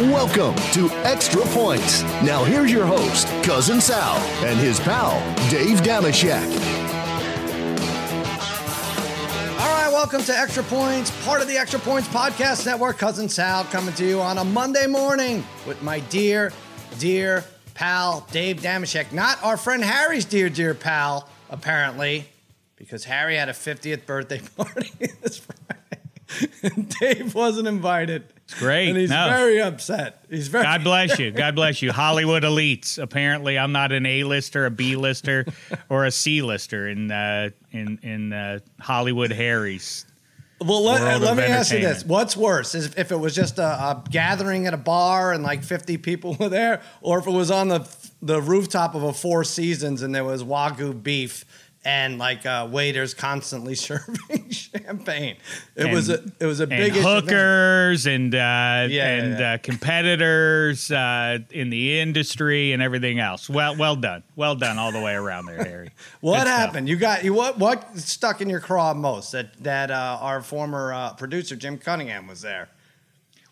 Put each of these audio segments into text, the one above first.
Welcome to Extra Points. Now here's your host, Cousin Sal, and his pal, Dave Dameshek. All right, welcome to Extra Points, part of the Extra Points Podcast Network. Cousin Sal coming to you on a Monday morning with my dear, dear pal, Dave Dameshek. Not our friend Harry's dear, dear pal, apparently, because Harry had a 50th birthday party this Friday. Dave wasn't invited. It's great. And he's No. very upset. He's very God bless you. God bless you. Hollywood elites. Apparently, I'm not an A-lister, a B-lister, or a C-lister in uh, in in uh, Hollywood Harry's. Well, let, let me ask you this. What's worse, is if it was just a, a gathering at a bar and like fifty people were there, or if it was on the the rooftop of a Four Seasons and there was wagyu beef and like uh, waiters constantly serving champagne? It was a it was a And big event. hookers and uh, yeah, and yeah. Uh, competitors uh, in the industry and everything else. Well, well done, well done all the way around there, Harry. What Good stuff. happened? You got you what what stuck in your craw most? That that uh, our former uh, producer Jim Cunningham was there.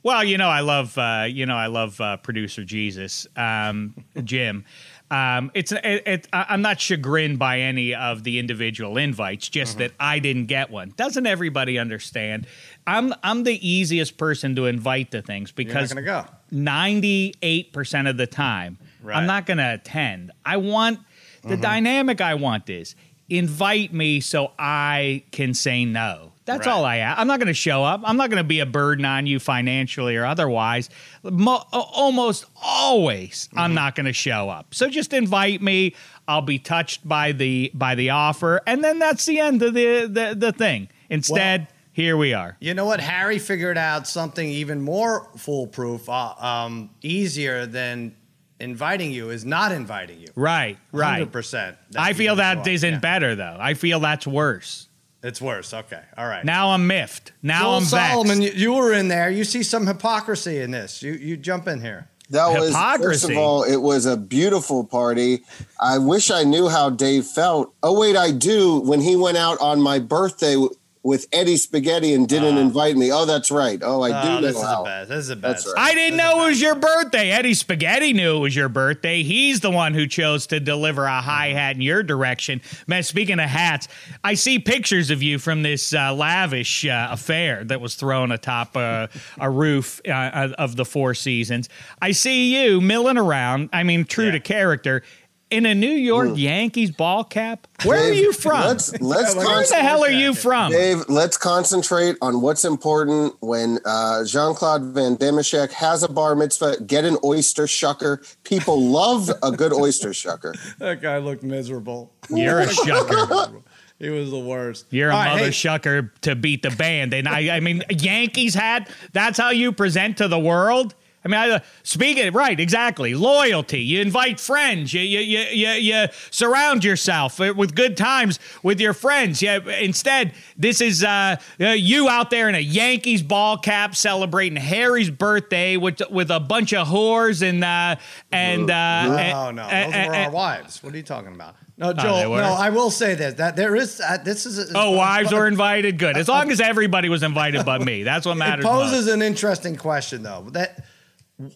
Well, you know, I love uh, you know I love uh, producer Jesus, um, Jim. Um, it's it, it, I'm not chagrined by any of the individual invites, just Mm-hmm. that I didn't get one. Doesn't everybody understand? I'm I'm the easiest person to invite to things because go. 98 percent of the time Right. I'm not going to attend. I want the Mm-hmm. dynamic. I want is invite me so I can say no. That's Right. all I ask. I'm not going to show up. I'm not going to be a burden on you financially or otherwise. Mo- almost always, Mm-hmm. I'm not going to show up. So just invite me. I'll be touched by the by the offer, and then that's the end of the the, the thing. Instead, here we are. You know what? Harry figured out something even more foolproof, uh, um, easier than inviting you is not inviting you. Right, right. Hundred percent. I feel that isn't better though. I feel that's worse. It's worse. Okay. All right. Now I'm miffed. Now Joel I'm vexed. Solomon, you, you were in there. You see some hypocrisy in this. You you jump in here. That was first Hypocrisy. of all, it was a beautiful party. I wish I knew how Dave felt. Oh wait, I do. When he went out on my birthday w- with Eddie Spaghetti and didn't invite me. Oh, that's right. Oh, I Oh, do this know is how. a bad. This is a bad. That's right. I didn't know it was your birthday. Eddie Spaghetti knew it was your birthday. He's the one who chose to deliver a hi hat in your direction. Man, speaking of hats, I see pictures of you from this uh, lavish uh, affair that was thrown atop uh, a roof uh, of the Four Seasons. I see you milling around. I mean, true Yeah. to character. In a New York Yankees ball cap? Where are you from? Let's let's Where Where the hell are you from? Dave, let's concentrate on what's important when uh, Jean Claude Van Damashek has a bar mitzvah. Get an oyster shucker. People love a good oyster shucker. That guy looked miserable. You're a shucker. He was the worst. You're a All right, mother hey, shucker to beat the band. And I, I mean, Yankees hat, that's how you present to the world? I mean, I, speaking right, exactly. Loyalty. You invite friends. You you you you, you surround yourself with good times with your friends. Yeah. Instead, this is uh, uh, you out there in a Yankees ball cap celebrating Harry's birthday with with a bunch of whores and uh, and uh, No, and- no, those were our wives. What are you talking about? No, they Joel. no, I will say this: that there is uh, this is. Oh, wives were invited. Good, as long as everybody was invited, but me. That's what It matters. most. poses an interesting question, though. That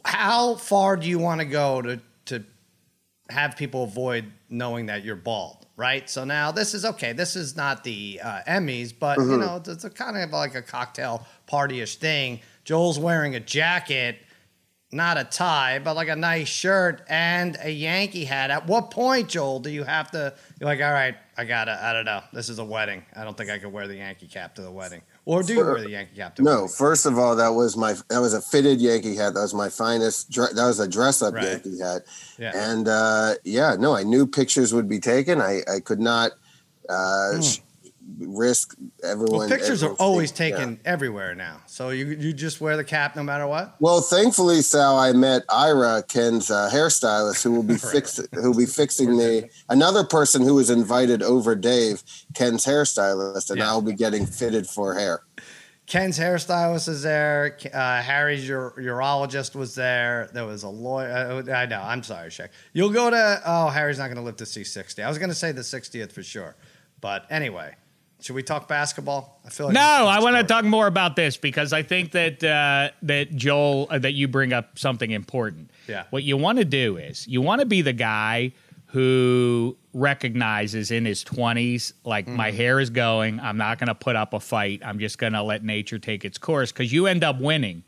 how far do you want to go to to have people avoid knowing that you're bald, right? So now this is okay. This is not the uh, Emmys, but you know, it's a kind of like a cocktail party-ish thing. Joel's wearing a jacket, not a tie, but like a nice shirt and a Yankee hat. At what point, Joel, do you have to? You're like, all right, I gotta. I don't know. This is a wedding. I don't think I could wear the Yankee cap to the wedding. Or do you wear the Yankee cap No, first of all, that was my that was a fitted Yankee hat. That was my finest. That was a dress up Right. Yankee hat. Yeah. And uh, yeah, no, I knew pictures would be taken. I I could not uh, sh- risk everyone. Well, pictures are always yeah. taken everywhere now. So you you just wear the cap no matter what. Well, thankfully, Sal, I met Ira, Ken's uh, hairstylist, who will be fix who will be fixing me. Another person who was invited over Dave, Ken's hairstylist, and Yeah. I'll be getting fitted for hair. Ken's hairstylist is there. Uh, Harry's ur- urologist was there. There was a lawyer. Uh, I know. I'm sorry, Shaq. You'll go to. Oh, Harry's not going to live to see 60. I was going to say the 60th for sure, but anyway. Should we talk basketball? I feel like No, I want to talk more about this because I think that uh, that Joel uh, that you bring up something important. Yeah. What you want to do is you want to be the guy who recognizes in his 20s like my Mm. hair is going, I'm not going to put up a fight. I'm just going to let nature take its course cuz you end up winning.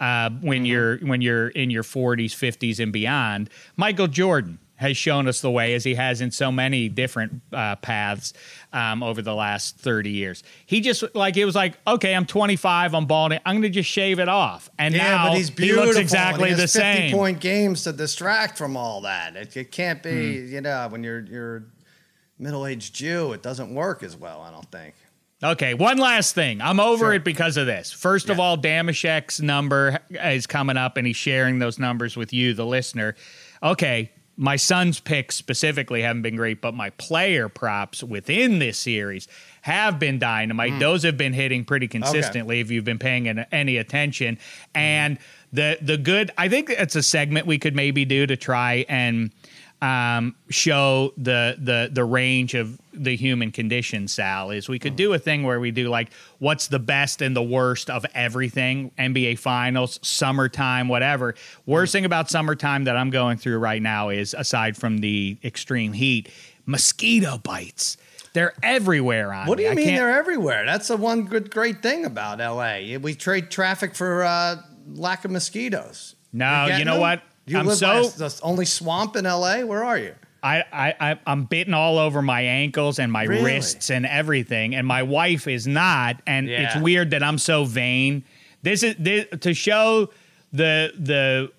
Uh, when Mm-hmm. you're when you're in your 40s, 50s, and beyond, Michael Jordan has shown us the way, as he has in so many different uh, paths um, over the last 30 years. He just like it was like, okay, I'm 25, I'm balding, I'm going to just shave it off, and Yeah, now but he's he beautiful. looks and exactly he the 50 same. point games to distract from all that. It, it can't be, Hmm. you know, when you're you're middle aged Jew, it doesn't work as well. I don't think. Okay, one last thing. I'm over Sure. it because of this. First of all, Dameshek's number is coming up, and he's sharing those numbers with you, the listener. Okay, my son's picks specifically haven't been great, but my player props within this series have been dynamite. Hmm. Those have been hitting pretty consistently if you've been paying an, any attention. Hmm. And the the good, I think it's a segment we could maybe do to try and um, show the the the range of the human condition. Sal is we could do a thing where we do like what's the best and the worst of everything: NBA Finals, summertime, whatever. Worst thing about summertime that I'm going through right now is aside from the extreme heat, mosquito bites. They're everywhere on me. What do me. you I mean can't- they're everywhere? That's the one good great thing about LA. We trade traffic for uh, lack of mosquitoes. No, You're you getting know them? what? You I'm live so- by the only swamp in LA. Where are you? I, I, I I'm bitten all over my ankles and my Really? wrists and everything, and my wife is not. And it's weird that I'm so vain. This is this, to show the the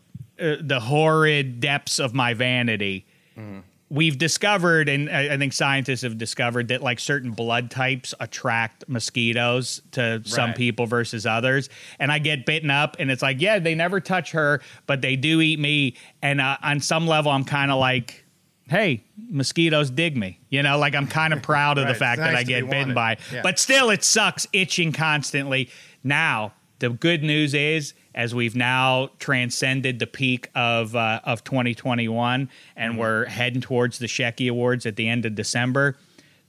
uh, the horrid depths of my vanity. Mm-hmm. We've discovered, and I, I think scientists have discovered that like certain blood types attract mosquitoes to some people versus others. And I get bitten up, and it's like, yeah, they never touch her, but they do eat me. And uh, on some level, I'm kind of like, hey, mosquitoes dig me. You know, like I'm kind of proud of Right, the fact that I get bitten wanted. by. Yeah. But still, it sucks itching constantly. Now, the good news is, as we've now transcended the peak of uh, of 2021, and Mm-hmm. we're heading towards the Shecky Awards at the end of December.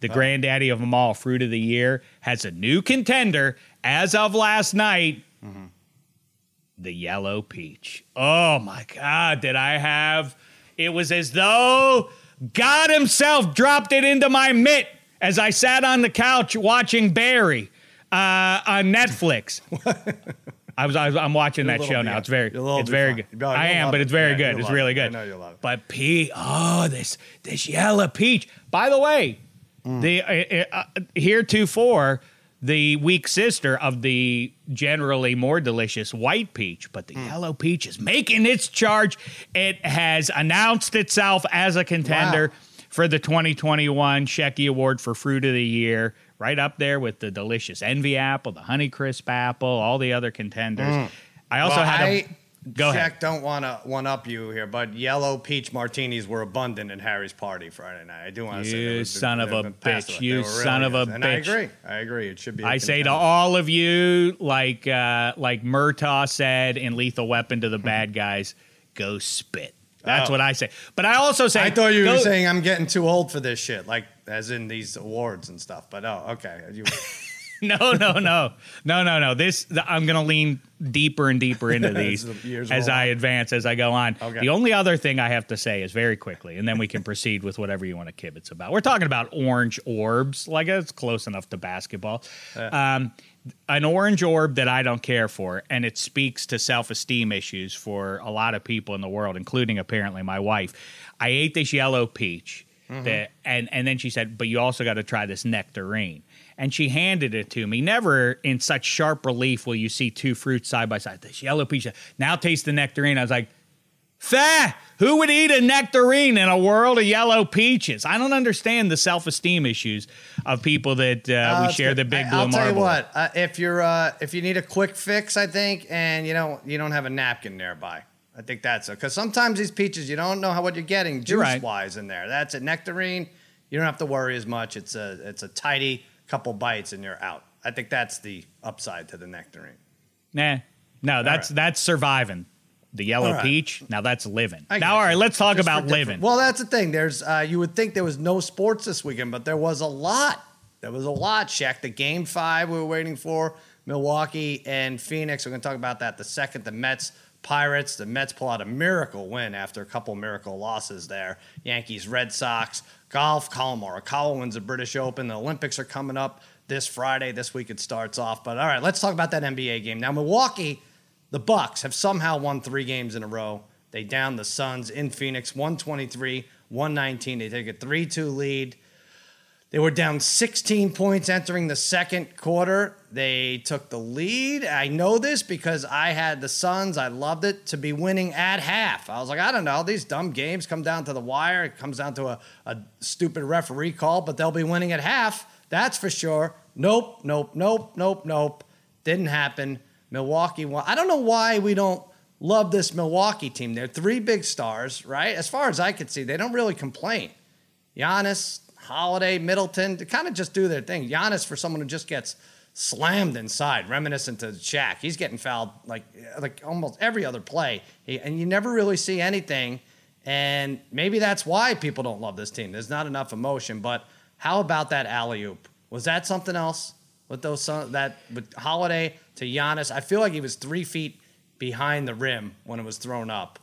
The Oh. granddaddy of them all, Fruit of the Year, has a new contender as of last night. Mm-hmm. The yellow peach. Oh my God, did I have? It was as though God Himself dropped it into my mitt as I sat on the couch watching Barry uh, on Netflix. I was, I was I'm watching You're that show now. It's very you'll a little it's very fun. good. No, I am, but it's very Yeah, good. It's really it. I good. know you'll love it. But P, oh this this yellow peach. By the way, Mm. the uh, uh, heretofore the weak sister of the generally more delicious white peach, but Mm. the yellow peach is making its charge. It has announced itself as a contender Wow. for the 2021 Shecky Award for Fruit of the Year, right up there with the delicious Envy apple, the Honeycrisp apple, all the other contenders. I also Mm. Well, had a I, go Shaq, ahead. don't want to one up you here, but yellow peach martinis were abundant at Harry's party Friday night. I do want to say You son of a bitch. You son of a. And I bitch. agree. I agree. It should be. I say to all of you, like uh, like Murtaugh said in Lethal Weapon to the bad guys, go spit. That's Oh. what I say. But I also say I thought you go- were saying I'm getting too old for this shit, like as in these awards and stuff. But oh, okay. You, no, no, no, no, no, no. This I'm going to lean deeper and deeper into these the as I advance, as I go on. Okay. The only other thing I have to say is very quickly, and then we can proceed with whatever you want to kibitz about. We're talking about orange orbs, like it's close enough to basketball. Um, an orange orb that I don't care for, and it speaks to self esteem issues for a lot of people in the world, including apparently my wife. I ate this yellow peach, that, and and then she said, "But you also got to try this nectarine." And she handed it to me. Never in such sharp relief will you see two fruits side by side. This yellow peach. Now taste the nectarine. I was like, Fa, who would eat a nectarine in a world of yellow peaches? I don't understand the self-esteem issues of people that uh, Uh, we share good. the big I- blue I'll tell you marble. what. Uh, if you're uh, if you need a quick fix, I think, and you don't you don't have a napkin nearby, I think that's it. Because sometimes these peaches, you don't know how what you're getting juice right. wise in there. That's a nectarine. You don't have to worry as much. It's a it's a tidy couple bites and you're out. I think that's the upside to the nectarine. Nah, no, that's right. that's surviving. The yellow right. peach. Now that's living. I now, all right, let's talk Just about living. Well, that's the thing. There's uh, you would think there was no sports this weekend, but there was a lot. There was a lot, Shaq. The game five we were waiting for, Milwaukee and Phoenix. We're going to talk about that the second. The Mets, Pirates. The Mets pull out a miracle win after a couple miracle losses there. Yankees, Red Sox, golf. Collin Morikawa wins the British Open. The Olympics are coming up this Friday. This week it starts off. But all right, let's talk about that NBA game. Now, Milwaukee, the Bucks have somehow won three games in a row. They down the Suns in Phoenix, 123, 119. They take a 3 2 lead. They were down 16 points entering the second quarter. They took the lead. I know this because I had the Suns. I loved it to be winning at half. I was like, I don't know. These dumb games come down to the wire. It comes down to a, a stupid referee call, but they'll be winning at half. That's for sure. Nope, nope, nope, nope, nope. Didn't happen. Milwaukee won. I don't know why we don't love this Milwaukee team. They're three big stars, right? As far as I could see, they don't really complain. Giannis, Holiday, Middleton, to kind of just do their thing. Giannis for someone who just gets slammed inside, reminiscent to Shaq. He's getting fouled like like almost every other play, he, and you never really see anything. And maybe that's why people don't love this team. There's not enough emotion. But how about that alley oop? Was that something else with those that with Holiday to Giannis? I feel like he was three feet behind the rim when it was thrown up.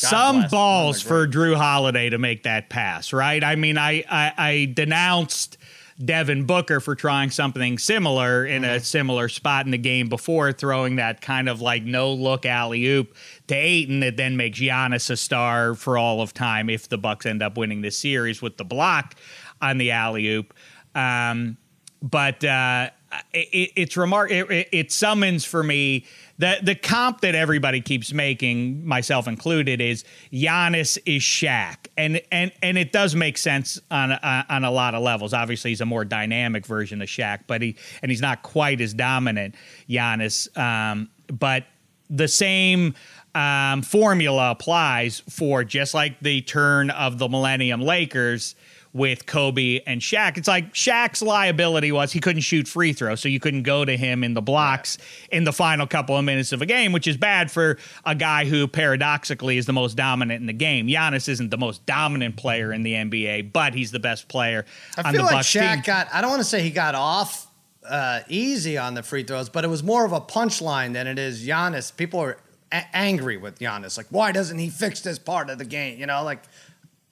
God Some balls for Jrue Holiday to make that pass, right? I mean, I I, I denounced Devin Booker for trying something similar in mm-hmm. a similar spot in the game before, throwing that kind of like no look alley oop to Ayton that then makes Giannis a star for all of time if the Bucks end up winning this series with the block on the alley oop. Um, but uh, it, it's remark. It, it, summons for me the the comp that everybody keeps making, myself included, is Giannis is Shaq, and and and it does make sense on uh, on a lot of levels. Obviously, he's a more dynamic version of Shaq, but he and he's not quite as dominant, Giannis. Um, but the same um, formula applies for just like the turn of the Millennium Lakers with Kobe and Shaq. It's like Shaq's liability was he couldn't shoot free throws, so you couldn't go to him in the blocks in the final couple of minutes of a game, which is bad for a guy who paradoxically is the most dominant in the game. Giannis isn't the most dominant player in the NBA, but he's the best player. I feel like Shaq team. got. I don't want to say he got off uh, easy on the free throws, but it was more of a punchline than it is Giannis. People are a- angry with Giannis. Like, why doesn't he fix this part of the game? You know, like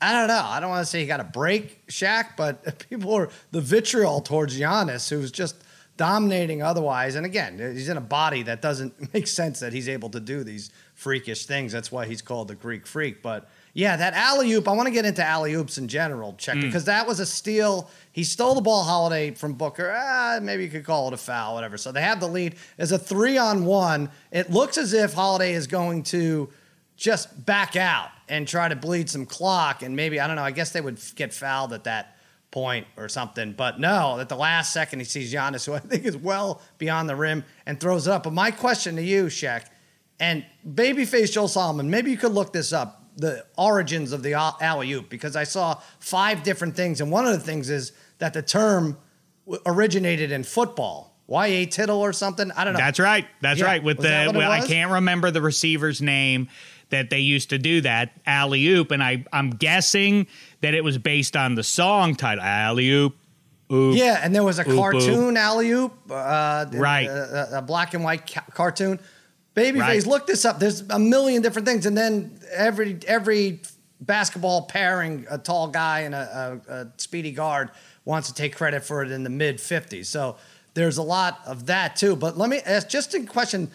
I don't know. I don't want to say he got a break, Shaq, but people are the vitriol towards Giannis, who's just dominating otherwise. And again, he's in a body that doesn't make sense that he's able to do these freakish things. That's why he's called the Greek freak. But yeah, that alley oop, I want to get into alley oops in general, check, mm. because that was a steal. He stole the ball holiday from Booker. Ah, maybe you could call it a foul, whatever. So they have the lead as a three on one. It looks as if Holiday is going to just back out and try to bleed some clock. And maybe, I don't know, I guess they would get fouled at that point or something. But no, at the last second, he sees Giannis, who I think is well beyond the rim, and throws it up. But my question to you, Shaq, and babyface Joel Solomon, maybe you could look this up, the origins of the alley oop, because I saw five different things. And one of the things is that the term originated in football. Y.A. Tittle or something. I don't know. That's right. That's yeah. right. With Was the, well, I can't remember the receiver's name that they used to do that alley oop, and I I'm guessing that it was based on the song title alley oop. Oop, yeah, and there was a oop, cartoon alley oop, uh, right? A, a, black and white ca- cartoon. Babyface, right. look this up. There's a million different things, and then every every basketball pairing, a tall guy and a, a, a speedy guard wants to take credit for it in the mid 50s. So there's a lot of that too. But let me ask just a question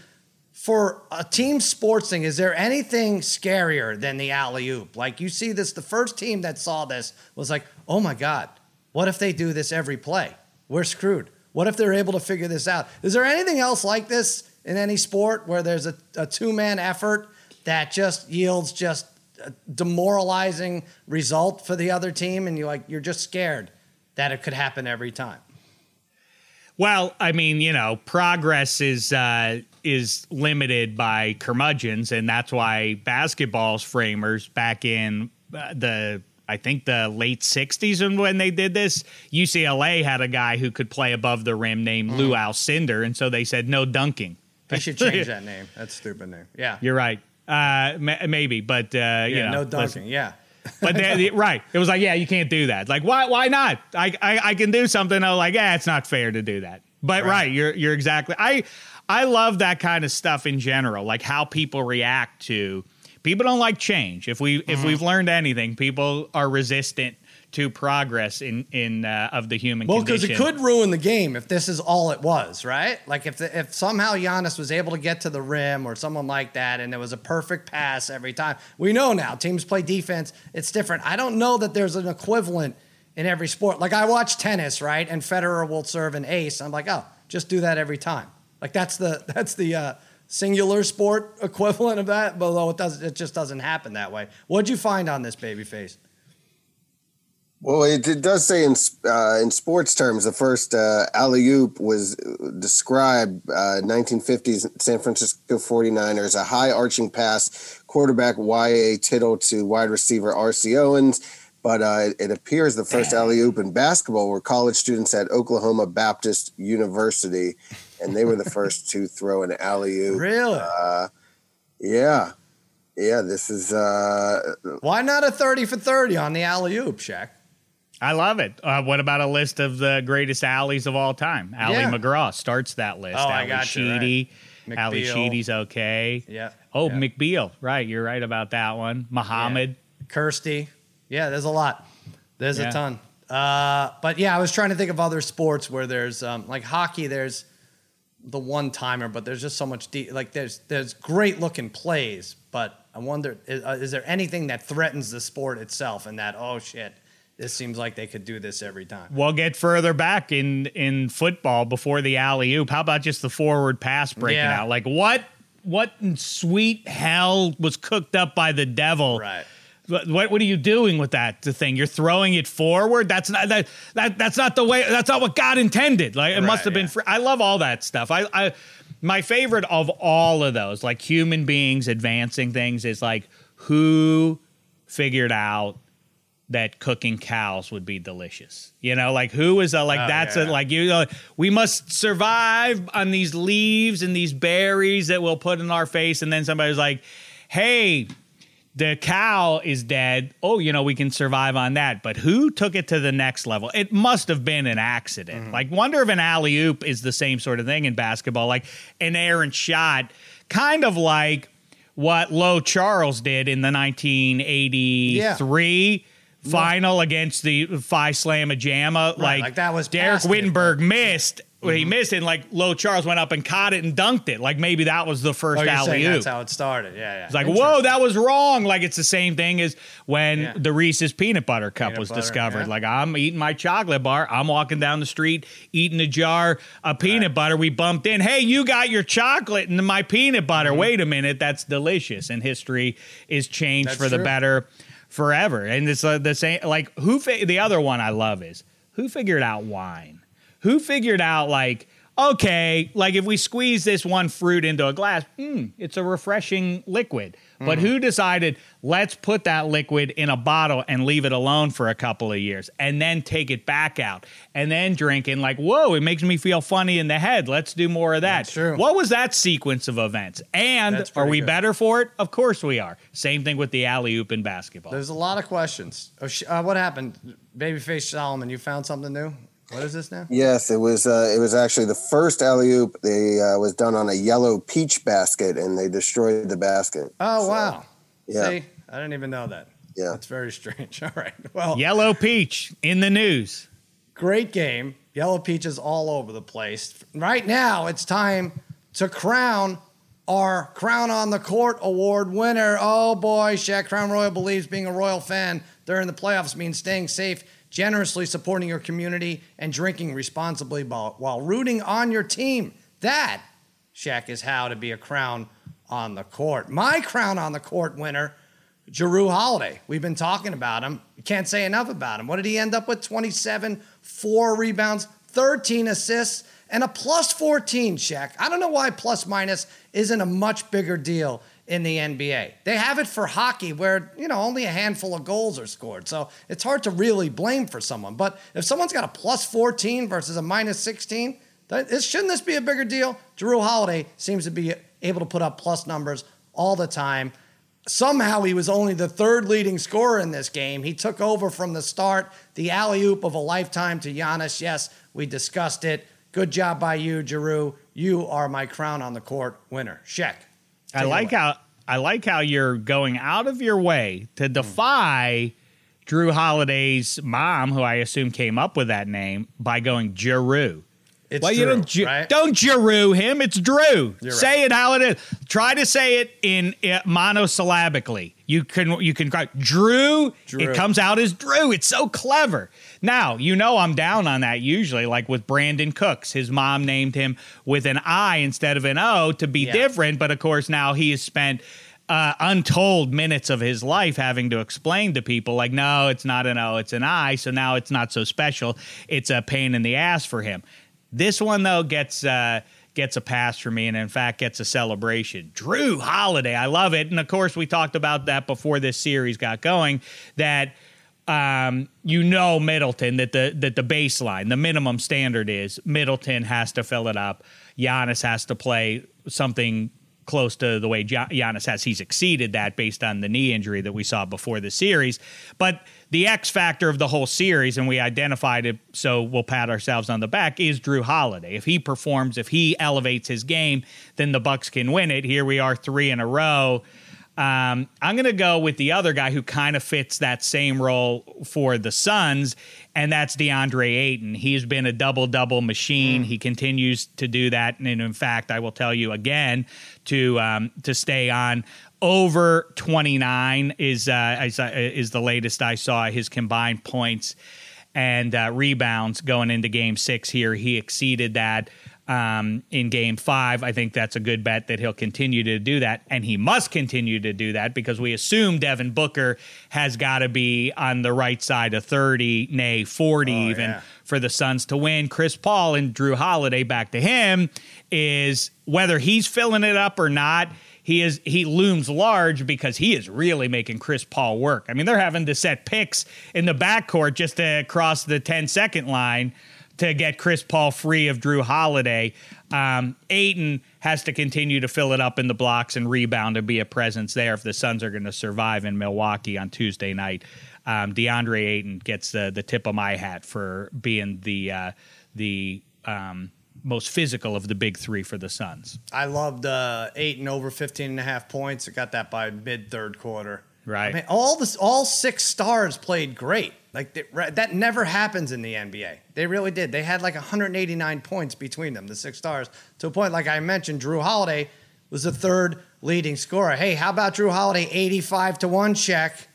for a team sports thing, is there anything scarier than the alley oop? Like you see this, the first team that saw this was like, oh my God, what if they do this every play? We're screwed. What if they're able to figure this out? Is there anything else like this in any sport where there's a, a two man effort that just yields just a demoralizing result for the other team and you like you're just scared that it could happen every time? Well, I mean, you know, progress is uh, is limited by curmudgeons, and that's why basketball's framers back in uh, the I think the late '60s and when they did this, UCLA had a guy who could play above the rim named mm. Lew Alcindor, and so they said no dunking. They should change that name. That's stupid name. Yeah, you're right. Uh, maybe, but uh, yeah, you know, no dunking. Yeah. But they, right, it was like, yeah, you can't do that. Like, why? Why not? I I, I can do something. I was like, yeah, it's not fair to do that. But right, you're you're exactly. I I love that kind of stuff in general, like how people react to. People don't like change. If we if mm-hmm. we've learned anything, people are resistant to progress in in uh, of the human Well, because it could ruin the game if this is all it was, right? Like if the, if somehow Giannis was able to get to the rim or someone like that, and it was a perfect pass every time. We know now teams play defense; it's different. I don't know that there's an equivalent in every sport. Like I watch tennis, right? And Federer will serve an ace. I'm like, oh, just do that every time. Like that's the that's the uh, singular sport equivalent of that. But although it does, it just doesn't happen that way. What'd you find on this babyface? Well, it, it does say in uh, in sports terms, the first uh, alley oop was described uh, 1950s San Francisco 49ers, a high arching pass, quarterback Y.A. Tittle to wide receiver R.C. Owens. But uh, it, it appears the first alley oop in basketball were college students at Oklahoma Baptist University, and they were the first to throw an alley oop. Really? Uh, yeah, yeah. This is uh, Why not a thirty for thirty on the alley oop, Shaq? I love it. Uh, what about a list of the greatest alleys of all time? Ali Yeah. MacGraw starts that list. Oh, I Ally got you, right. Sheedy. Ally Sheedy's okay. Yeah. Oh, Yeah. McBeal. Right. You're right about that one. Muhammad. Kirstie. Yeah, there's a lot. There's Yeah. a ton. Uh, but yeah, I was trying to think of other sports where there's um, like hockey. There's the one timer, but there's just so much de- like there's there's great looking plays, but I wonder is, uh, is there anything that threatens the sport itself and that oh shit, this seems like they could do this every time. We'll get further back in in football before the alley oop. How about just the forward pass breaking Yeah. out? Like what? What in sweet hell was cooked up by the devil? Right. What, what are you doing with that the thing? You're throwing it forward. That's not that, that that's not the way. That's not what God intended. Like it must Right, have been. yeah. Free. I love all that stuff. I I my favorite of all of those, like human beings advancing things, is like who figured out that cooking cows would be delicious. You know, like who is a like Oh, that's yeah. a like you know, we must survive on these leaves and these berries that we'll put in our face and then somebody's like, "Hey, the cow is dead. Oh, you know, we can survive on that. But who took it to the next level? It must have been an accident. Mm-hmm. Like, wonder if an alley oop is the same sort of thing in basketball, like an errant shot, kind of like what Low Charles did in the 1983 final against the Phi Slamma Jamma. like, like that was Derek past it, Whittenburg missed. Well, he missed it, and like Low Charles went up and caught it and dunked it. Like maybe that was the first Oh, alley oop. that's how it started. Yeah, yeah. It's like, whoa, that was wrong. Like it's the same thing as when Yeah. the Reese's peanut butter cup Peanut was butter, discovered. yeah. Like I'm eating my chocolate bar. I'm walking down the street eating a jar of peanut butter. We bumped in. Hey, you got your chocolate and my peanut butter. Mm-hmm. Wait a minute, that's delicious. And history is changed That's for the better forever. And it's uh, the same. Like who? Fi- the other one I love is who figured out wine. Who figured out like okay, like if we squeeze this one fruit into a glass, mm, it's a refreshing liquid. But who decided let's put that liquid in a bottle and leave it alone for a couple of years and then take it back out and then drink and like, whoa, it makes me feel funny in the head. Let's do more of that. What was that sequence of events? And are we good. better for it? Of course we are. Same thing with the alley oop in basketball. There's a lot of questions. Oh, sh- uh, what happened? Babyface Solomon, you found something new? What is this now? Yes, it was. Uh, it was actually the first alley oop. They uh, was done on a yellow peach basket, and they destroyed the basket. Oh, So, wow. yeah. See, I didn't even know that. Yeah. That's very strange. All right. Well, Yellow peach in the news. great game. Yellow Peaches all over the place. Right now, it's time to crown our Crown on the Court Award winner. Oh boy, Shaq Crown Royal believes being a Royal fan during the playoffs means staying safe, generously supporting your community, and drinking responsibly while, rooting on your team. That, Shaq, is how to be a Crown on the Court. My Crown on the Court winner. Jeru Holiday. We've been talking about him. Can't say enough about him. What did he end up with? 27, four rebounds, 13 assists, and a plus 14, Shaq. I don't know why plus minus isn't a much bigger deal in the NBA. They have it for hockey where, you know, only a handful of goals are scored. So it's hard to really blame for someone. But if someone's got a plus 14 versus a minus 16, this, shouldn't this be a bigger deal? Jrue Holiday seems to be able to put up plus numbers all the time. somehow he was only the third leading scorer in this game. He took over from the start, the alley oop of a lifetime to Giannis. Yes, we discussed it. Good job by you, Giroux. You are my crown on the court winner. Sheck. I like how I like how you're going out of your way to defy Jrue Holiday's mom, who I assume came up with that name, by going Giroux. It's well, Drew, you don't, Ju- right? don't Giroux him. It's Drew. You're say right. it how it is. Try to say it in uh, monosyllabically. You can you can cry Drew. Drew. It comes out as Drew. It's so clever. Now you know I'm down on that usually. Like with Brandin Cooks, his mom named him with an I instead of an O to be Yeah. different. But of course now he has spent. Uh, untold minutes of his life having to explain to people like no it's not an o it's an i so now it's not so special it's a pain in the ass for him this one though gets uh, gets a pass for me, and in fact gets a celebration. Jrue Holiday, I love it, and of course we talked about that before this series got going. That um, you know Middleton that the that the baseline, the minimum standard is Middleton has to fill it up. Giannis has to play something close to the way Gia- Giannis has. He's exceeded that based on the knee injury that we saw before the series. But the X factor of the whole series, and we identified it, so we'll pat ourselves on the back, is Jrue Holiday. If he performs, if he elevates his game, then the Bucks can win it. Here we are, three in a row. Um, I'm going to go with the other guy who kind of fits that same role for the Suns, and that's DeAndre Ayton. He's been a double double machine. He continues to do that, and in fact, I will tell you again to um, to stay on over 29 is uh, is, uh, is the latest I saw. His combined points and uh, rebounds going into Game Six here, he exceeded that um, in game five. I think that's a good bet that he'll continue to do that. And he must continue to do that because we assume Devin Booker has got to be on the right side of 30, nay, 40 even yeah. for the Suns to win. Chris Paul and Jrue Holiday, back to him, is whether he's filling it up or not. He is he looms large because he is really making Chris Paul work. I mean, they're having to set picks in the backcourt just to cross the 10 second line to get Chris Paul free of Jrue Holiday. Um, Ayton has to continue to fill it up in the blocks and rebound and be a presence there if the Suns are going to survive in Milwaukee on Tuesday night. Um, DeAndre Ayton gets the the tip of my hat for being the uh, the um, most physical of the big three for the Suns. I loved uh, Ayton over 15 and a half points. I got that by mid third quarter. Right. I mean, all this, all six stars played great. Like they, that never happens in the NBA. They really did. They had like 189 points between them, the six stars, to a point. Like I mentioned, Jrue Holiday was the third leading scorer. Hey, how about Jrue Holiday 85 to one check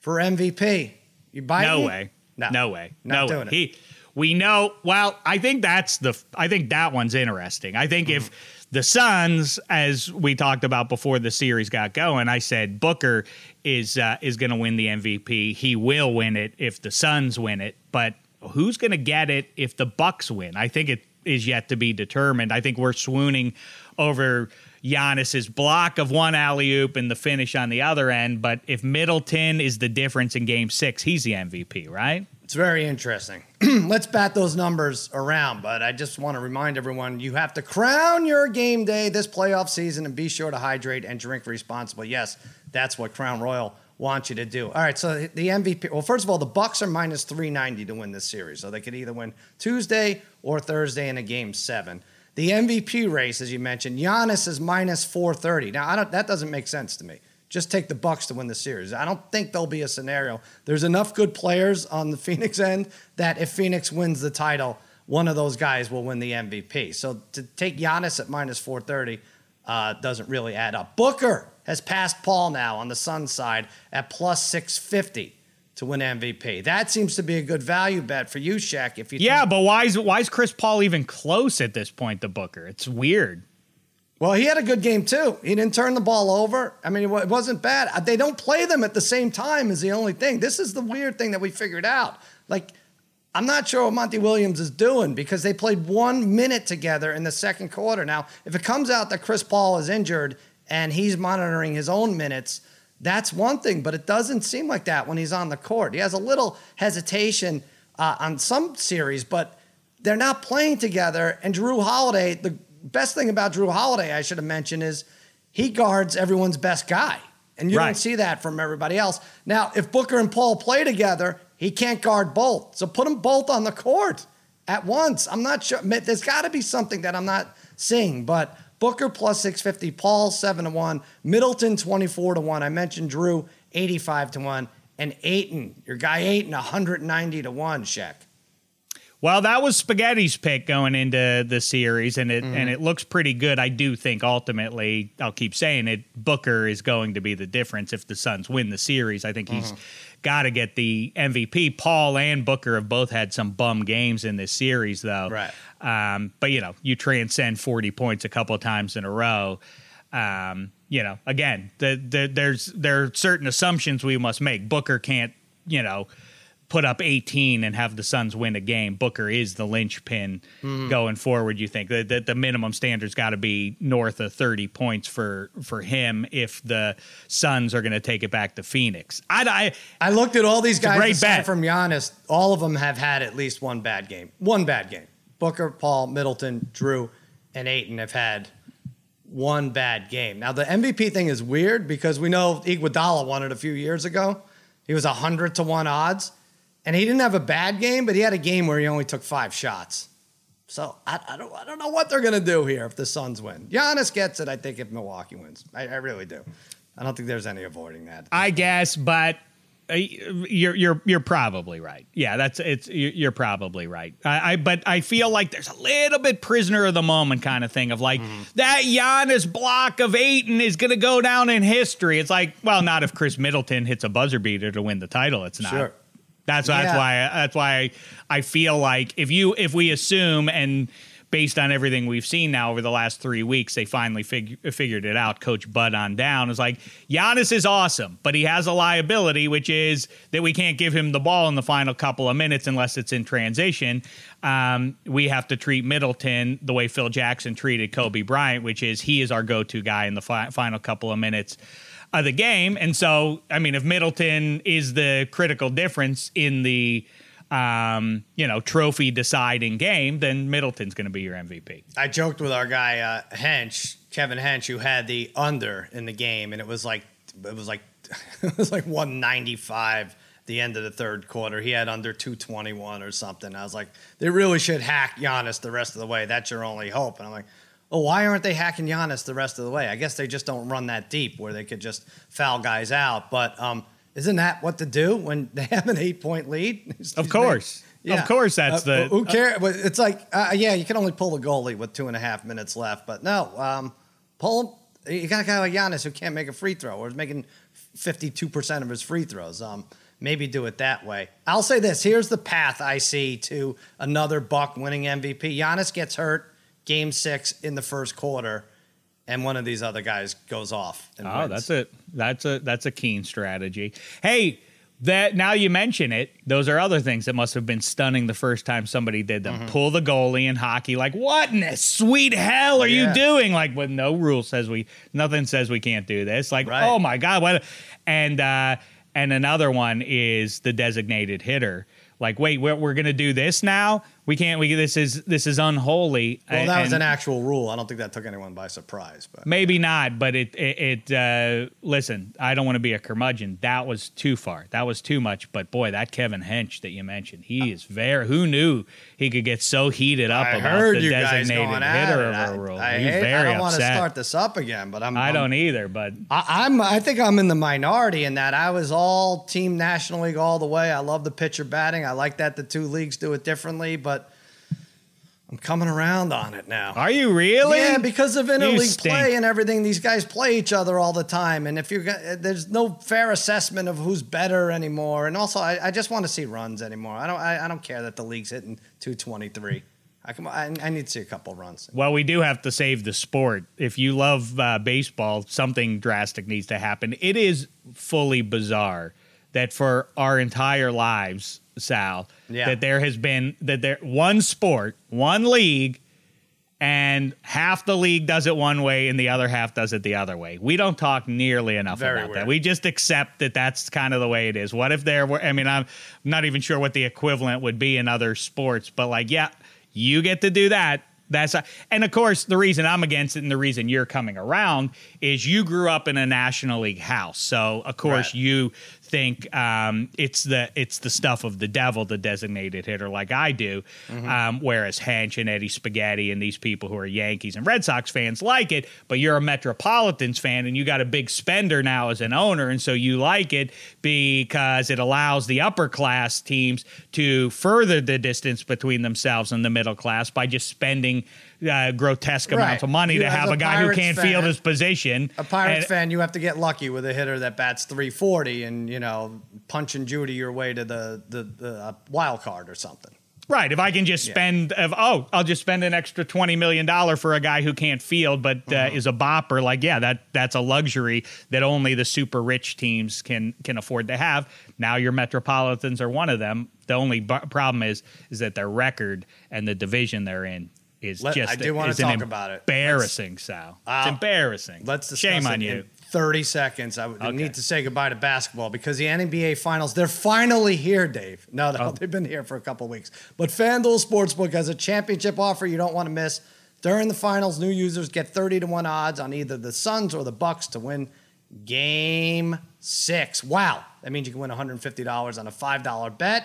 for MVP? You buy No way. No, No way. Not no doing way. it. He we know well, I think that's the I think that one's interesting. I think if the Suns, as we talked about before the series got going, I said Booker is uh, is going to win the MVP. He will win it if the Suns win it, but who's going to get it if the Bucks win? I think it is yet to be determined. I think we're swooning over Giannis's block of one alley oop and the finish on the other end. But if Middleton is the difference in Game Six, he's the MVP, right? It's very interesting. Let's bat those numbers around, but I just want to remind everyone you have to crown your game day this playoff season and be sure to hydrate and drink responsibly. Yes, that's what Crown Royal wants you to do. All right, so the MVP. Well, first of all, the Bucks are minus 390 to win this series, so they could either win Tuesday or Thursday in a game seven. The MVP race, as you mentioned, Giannis is minus 430. Now, I don't. That doesn't make sense to me. Just take the Bucks to win the series. I don't think there'll be a scenario. There's enough good players on the Phoenix end that if Phoenix wins the title, one of those guys will win the MVP. So to take Giannis at minus 430 uh, doesn't really add up. Booker has passed Paul now on the Suns side at plus 650 to win MVP. That seems to be a good value bet for you, Shaq. If you Yeah, think- but why is why is Chris Paul even close at this point The Booker? It's weird. Well, he had a good game too. He didn't turn the ball over. I mean, it wasn't bad. Uh, They don't play them at the same time is the only thing. This is the weird thing that we figured out. Like, I'm not sure what Monty Williams is doing because they played one minute together in the second quarter. Now, if it comes out that Chris Paul is injured and he's monitoring his own minutes, that's one thing, but it doesn't seem like that when he's on the court. He has a little hesitation uh, on some series, but they're not playing together. And Jrue Holiday, the best thing about Jrue Holiday, I should have mentioned, is he guards everyone's best guy. And you Right. don't see that from everybody else. Now, if Booker and Paul play together, he can't guard both. So put them both on the court at once. I'm not sure. There's got to be something that I'm not seeing, but Booker plus 650, Paul 7 to 1, Middleton 24 to 1. I mentioned Jrue 85 to 1, and Ayton, your guy Ayton 190 to 1, Shaq. Well, that was Spaghetti's pick going into the series, and it Mm-hmm. and it looks pretty good. I do think ultimately, I'll keep saying it. Booker is going to be the difference if the Suns win the series. I think he's Mm-hmm. got to get the MVP. Paul and Booker have both had some bum games in this series, though. Right. Um, but you know, you transcend forty points a couple of times in a row. Um, you know, again, the, the, there's there are certain assumptions we must make. Booker can't, you know, put up 18 and have the Suns win a game. Booker is the linchpin mm-hmm. going forward. You think that the, the minimum standard's got to be north of 30 points for for him if the Suns are going to take it back to Phoenix. I, I I looked at all these guys great bet. from Giannis. All of them have had at least one bad game. One bad game. Booker, Paul, Middleton, Jrue, and Ayton have had one bad game. Now the MVP thing is weird because we know Iguodala won it a few years ago. He was hundred to one odds, and he didn't have a bad game, but he had a game where he only took five shots. So I, I don't I don't know what they're gonna do here if the Suns win. Giannis gets it, I think, if Milwaukee wins. I, I really do. I don't think there's any avoiding that. I guess, but uh, you're you're you're probably right. Yeah, that's it's you're you're probably right. I, I but I feel like there's a little bit prisoner of the moment kind of thing of like Mm-hmm. that Giannis block of Ayton is going to go down in history. It's like, well, not if Khris Middleton hits a buzzer beater to win the title. It's not. Sure. That's that's why that's why I feel like if you if we assume and based on everything we've seen now over the last three weeks, they finally fig- figured it out. Coach Bud on down is like Giannis is awesome, but he has a liability, which is that we can't give him the ball in the final couple of minutes unless it's in transition. Um, we have to treat Middleton the way Phil Jackson treated Kobe Bryant, which is he is our go-to guy in the fi- final couple of minutes of the game. And so, I mean, if Middleton is the critical difference in the um, you know, trophy deciding game, then Middleton's going to be your MVP. I joked with our guy uh, Hench, Kevin Hench, who had the under in the game, and it was like it was like it was like 195 the end of the third quarter. He had under 221 or something. I was like, they really should hack Giannis the rest of the way. That's your only hope. And I'm like, oh, why aren't they hacking Giannis the rest of the way? I guess they just don't run that deep where they could just foul guys out. But um, isn't that what to do when they have an eight point lead? Of course. Of course, that's Uh, the- who cares? But it's like, uh, yeah, you can only pull the goalie with two and a half minutes left. But no, um, pull. You got a guy like Giannis who can't make a free throw or is making fifty-two percent of his free throws. Um, maybe do it that way. I'll say this: here's the path I see to another Buck winning MVP. Giannis gets hurt, Game Six in the first quarter, and one of these other guys goes off. And Oh, wins. that's a that's a that's a keen strategy. Hey, that now you mention it, those are other things that must have been stunning the first time somebody did Mm-hmm. them. Pull the goalie in hockey, like what in the sweet hell are Yeah. you doing? Like, when no rule says we, nothing says we can't do this. Like, Right. oh my god, what? And uh, and another one is the designated hitter. Like, wait, we're, we're gonna do this now? We can't. We this is this is unholy. Well, that was an actual rule. I don't think that took anyone by surprise. But Maybe not, but it it, it uh, listen. I don't want to be a curmudgeon. That was too far. That was too much. But boy, that Kevin Hench that you mentioned, he is very. Who knew he could get so heated up I about heard the you guys designated going at hitter it. of I, a rule? I, He's hate- very I don't want to start this up again, but I'm. I I'm- don't either, but I, I'm. I think I'm in the minority in that I was all Team National League all the way. I love the pitcher batting. I like that the two leagues do it differently, but I'm coming around on it now. are you really? Yeah, because of interleague play and everything, these guys play each other all the time, and if you're there's no fair assessment of who's better anymore. And also, I, I just want to see runs anymore. I don't. I, I don't care that the league's hitting 223. I come. I, I need to see a couple runs. Well, we do have to save the sport. If you love uh, baseball, something drastic needs to happen. It is fully bizarre that for our entire lives, Sal, Yeah. that there has been that there one sport, one league, and half the league does it one way and the other half does it the other way. We don't talk nearly enough Very about that. We just accept that that's kind of the way it is. What if there were? I mean, I'm not even sure what the equivalent would be in other sports, but like, yeah, you get to do that. That's a, and of course the reason I'm against it and the reason you're coming around is you grew up in a National League house. So of course Right. you think um, it's the it's the stuff of the devil, the designated hitter, like I do. Mm-hmm. Um, whereas Hench and Eddie Spaghetti and these people who are Yankees and Red Sox fans like it, but you're a Metropolitans fan and you got a big spender now as an owner, and so you like it because it allows the upper class teams to further the distance between themselves and the middle class by just spending uh, grotesque amounts Right. of money You to have a a guy who can't fan- field his position. A Pirates And- fan, you have to get lucky with a hitter that bats 340 and you know punch and Judy your way to the the, the uh, wild card or something. Right. If I can just Yeah. spend, of, oh, I'll just spend an extra twenty million dollar for a guy who can't field but uh, Mm-hmm. is a bopper. Like, yeah, that that's a luxury that only the super rich teams can can afford to have. Now your Metropolitans are one of them. The only bu- problem is is that their record and the division they're in is Let- just I do wanna talk about it. Embarrassing, Sal. Uh, it's embarrassing. Let's discuss shame it on in you. 30 seconds. I Okay. need to say goodbye to basketball because the NBA finals, they're finally here, Dave. No, no, Oh. they've been here for a couple weeks. But FanDuel Sportsbook has a championship offer you don't want to miss. During the finals, new users get 30 to 1 odds on either the Suns or the Bucks to win game six. Wow. That means you can win $150 on a $5 bet.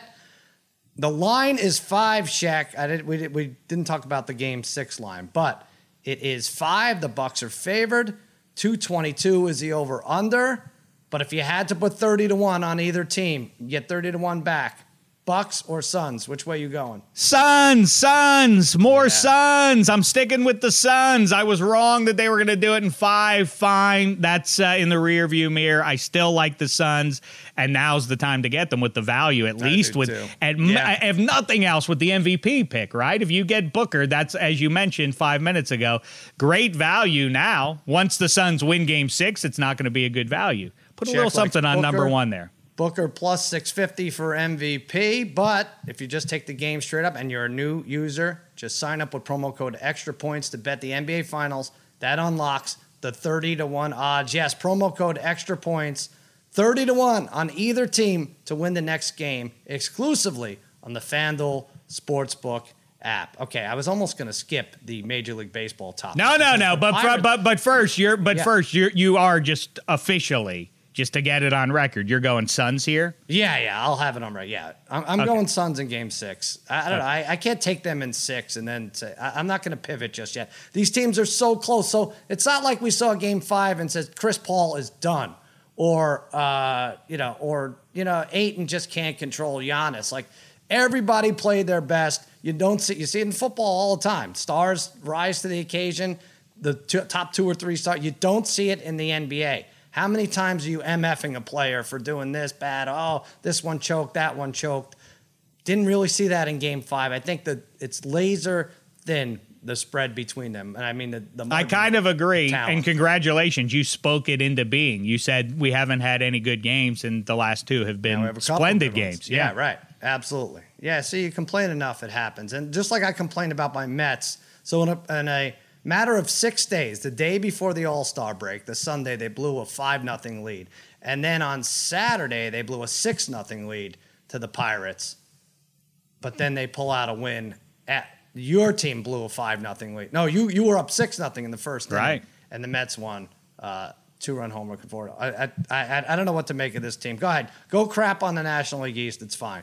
The line is five, Shaq. I did, we, did, we didn't talk about the game six line, but it is five. The Bucks are favored. 222 is the over under. But if you had to put 30 to 1 on either team, get 30 to 1 back. Bucks or Suns? Which way you going? Suns, Suns, more Yeah. Suns. I'm sticking with the Suns. I was wrong that they were going to do it in five. Fine. That's uh, in the rear view mirror. I still like the Suns, and now's the time to get them with the value, at least with, too. at, Yeah. if nothing else, with the MVP pick, right? If you get Booker, that's, as you mentioned five minutes ago, great value now. Once the Suns win game six, it's not going to be a good value. Put a Check little like something on number one there. Booker plus 650 for MVP. But if you just take the game straight up and you're a new user, just sign up with promo code extra points to bet the NBA Finals. That unlocks the 30 to 1 odds. Yes, promo code extra points, 30 to 1 on either team to win the next game exclusively on the FanDuel Sportsbook app. Okay, I was almost going to skip the Major League Baseball topic. No, no, no. But but but first, you're but Yeah. first you you are just officially just to get it on record. You're going Suns here. Yeah, yeah, I'll have it on right. Yeah, I'm, I'm Okay. going Suns in Game Six. I, I don't know. I, I can't take them in six and then say I, I'm not going to pivot just yet. These teams are so close. So it's not like we saw Game Five and says Chris Paul is done, or uh, you know, or you know, Ayton just can't control Giannis. Like everybody played their best. You don't see you see it in football all the time. Stars rise to the occasion. The two, top two or three stars. You don't see it in the NBA. How many times are you MFing a player for doing this bad? Oh, this one choked, that one choked. Didn't really see that in game five. I think that it's laser thin, the spread between them. And I mean, the, the I kind of agree, talent. and congratulations, you spoke it into being. You said we haven't had any good games, and the last two have been have splendid games. Yeah, right. Absolutely. Yeah. See, you complain enough, it happens. And just like I complained about my Mets, so in a, in a matter of six days, the day before the All Star break, the Sunday, they blew a five nothing lead, and then on Saturday they blew a six nothing lead to the Pirates. But then they pull out a win at your team blew a five nothing lead. No, you you were up six nothing in the first inning, Right. And the Mets won. Uh, Two run homer for I, I, I, I don't know what to make of this team. Go ahead. Go crap on the National League East. It's fine.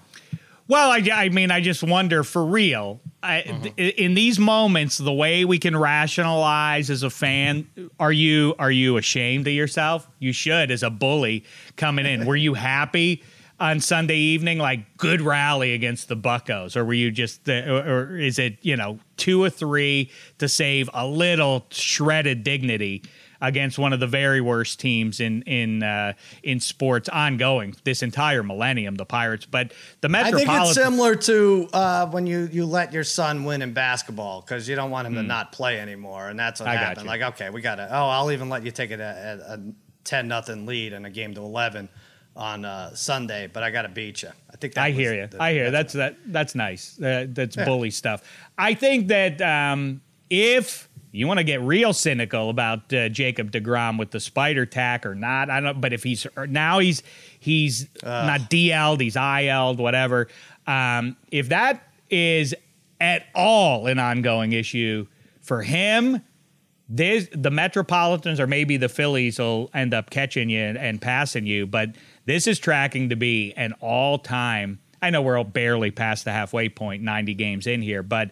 Well, I, I mean, I just wonder for real. I, Mm-hmm. th- in these moments, the way we can rationalize as a fan, are you are you ashamed of yourself? You should, as a bully coming in. Were you happy on Sunday evening, like good rally against the Buckos, or were you just, uh, or, or is it you know two or three to save a little shredded dignity? Against one of the very worst teams in in uh, in sports ongoing this entire millennium, the Pirates. But the I think it's similar to uh, when you, you let your son win in basketball because you don't want him to not play anymore, and that's what Hmm. I happened. Like, okay, we got to. Oh, I'll even let you take it a, a, a ten nothing lead in a game to eleven on uh, Sunday, but I got to beat you. I think that I hear you. the- I hear that's that. That's nice. Uh, that's Yeah. bully stuff. I think that um, if you want to get real cynical about uh, Jacob Degrom with the spider tack or not, I don't. But if he's now he's he's not DL'd, he's IL'd, whatever. Um, if that is at all an ongoing issue, for him, this the Metropolitans or maybe the Phillies will end up catching you and, and passing you, but this is tracking to be an all-time. I know we're barely past the halfway point, 90 games in here, but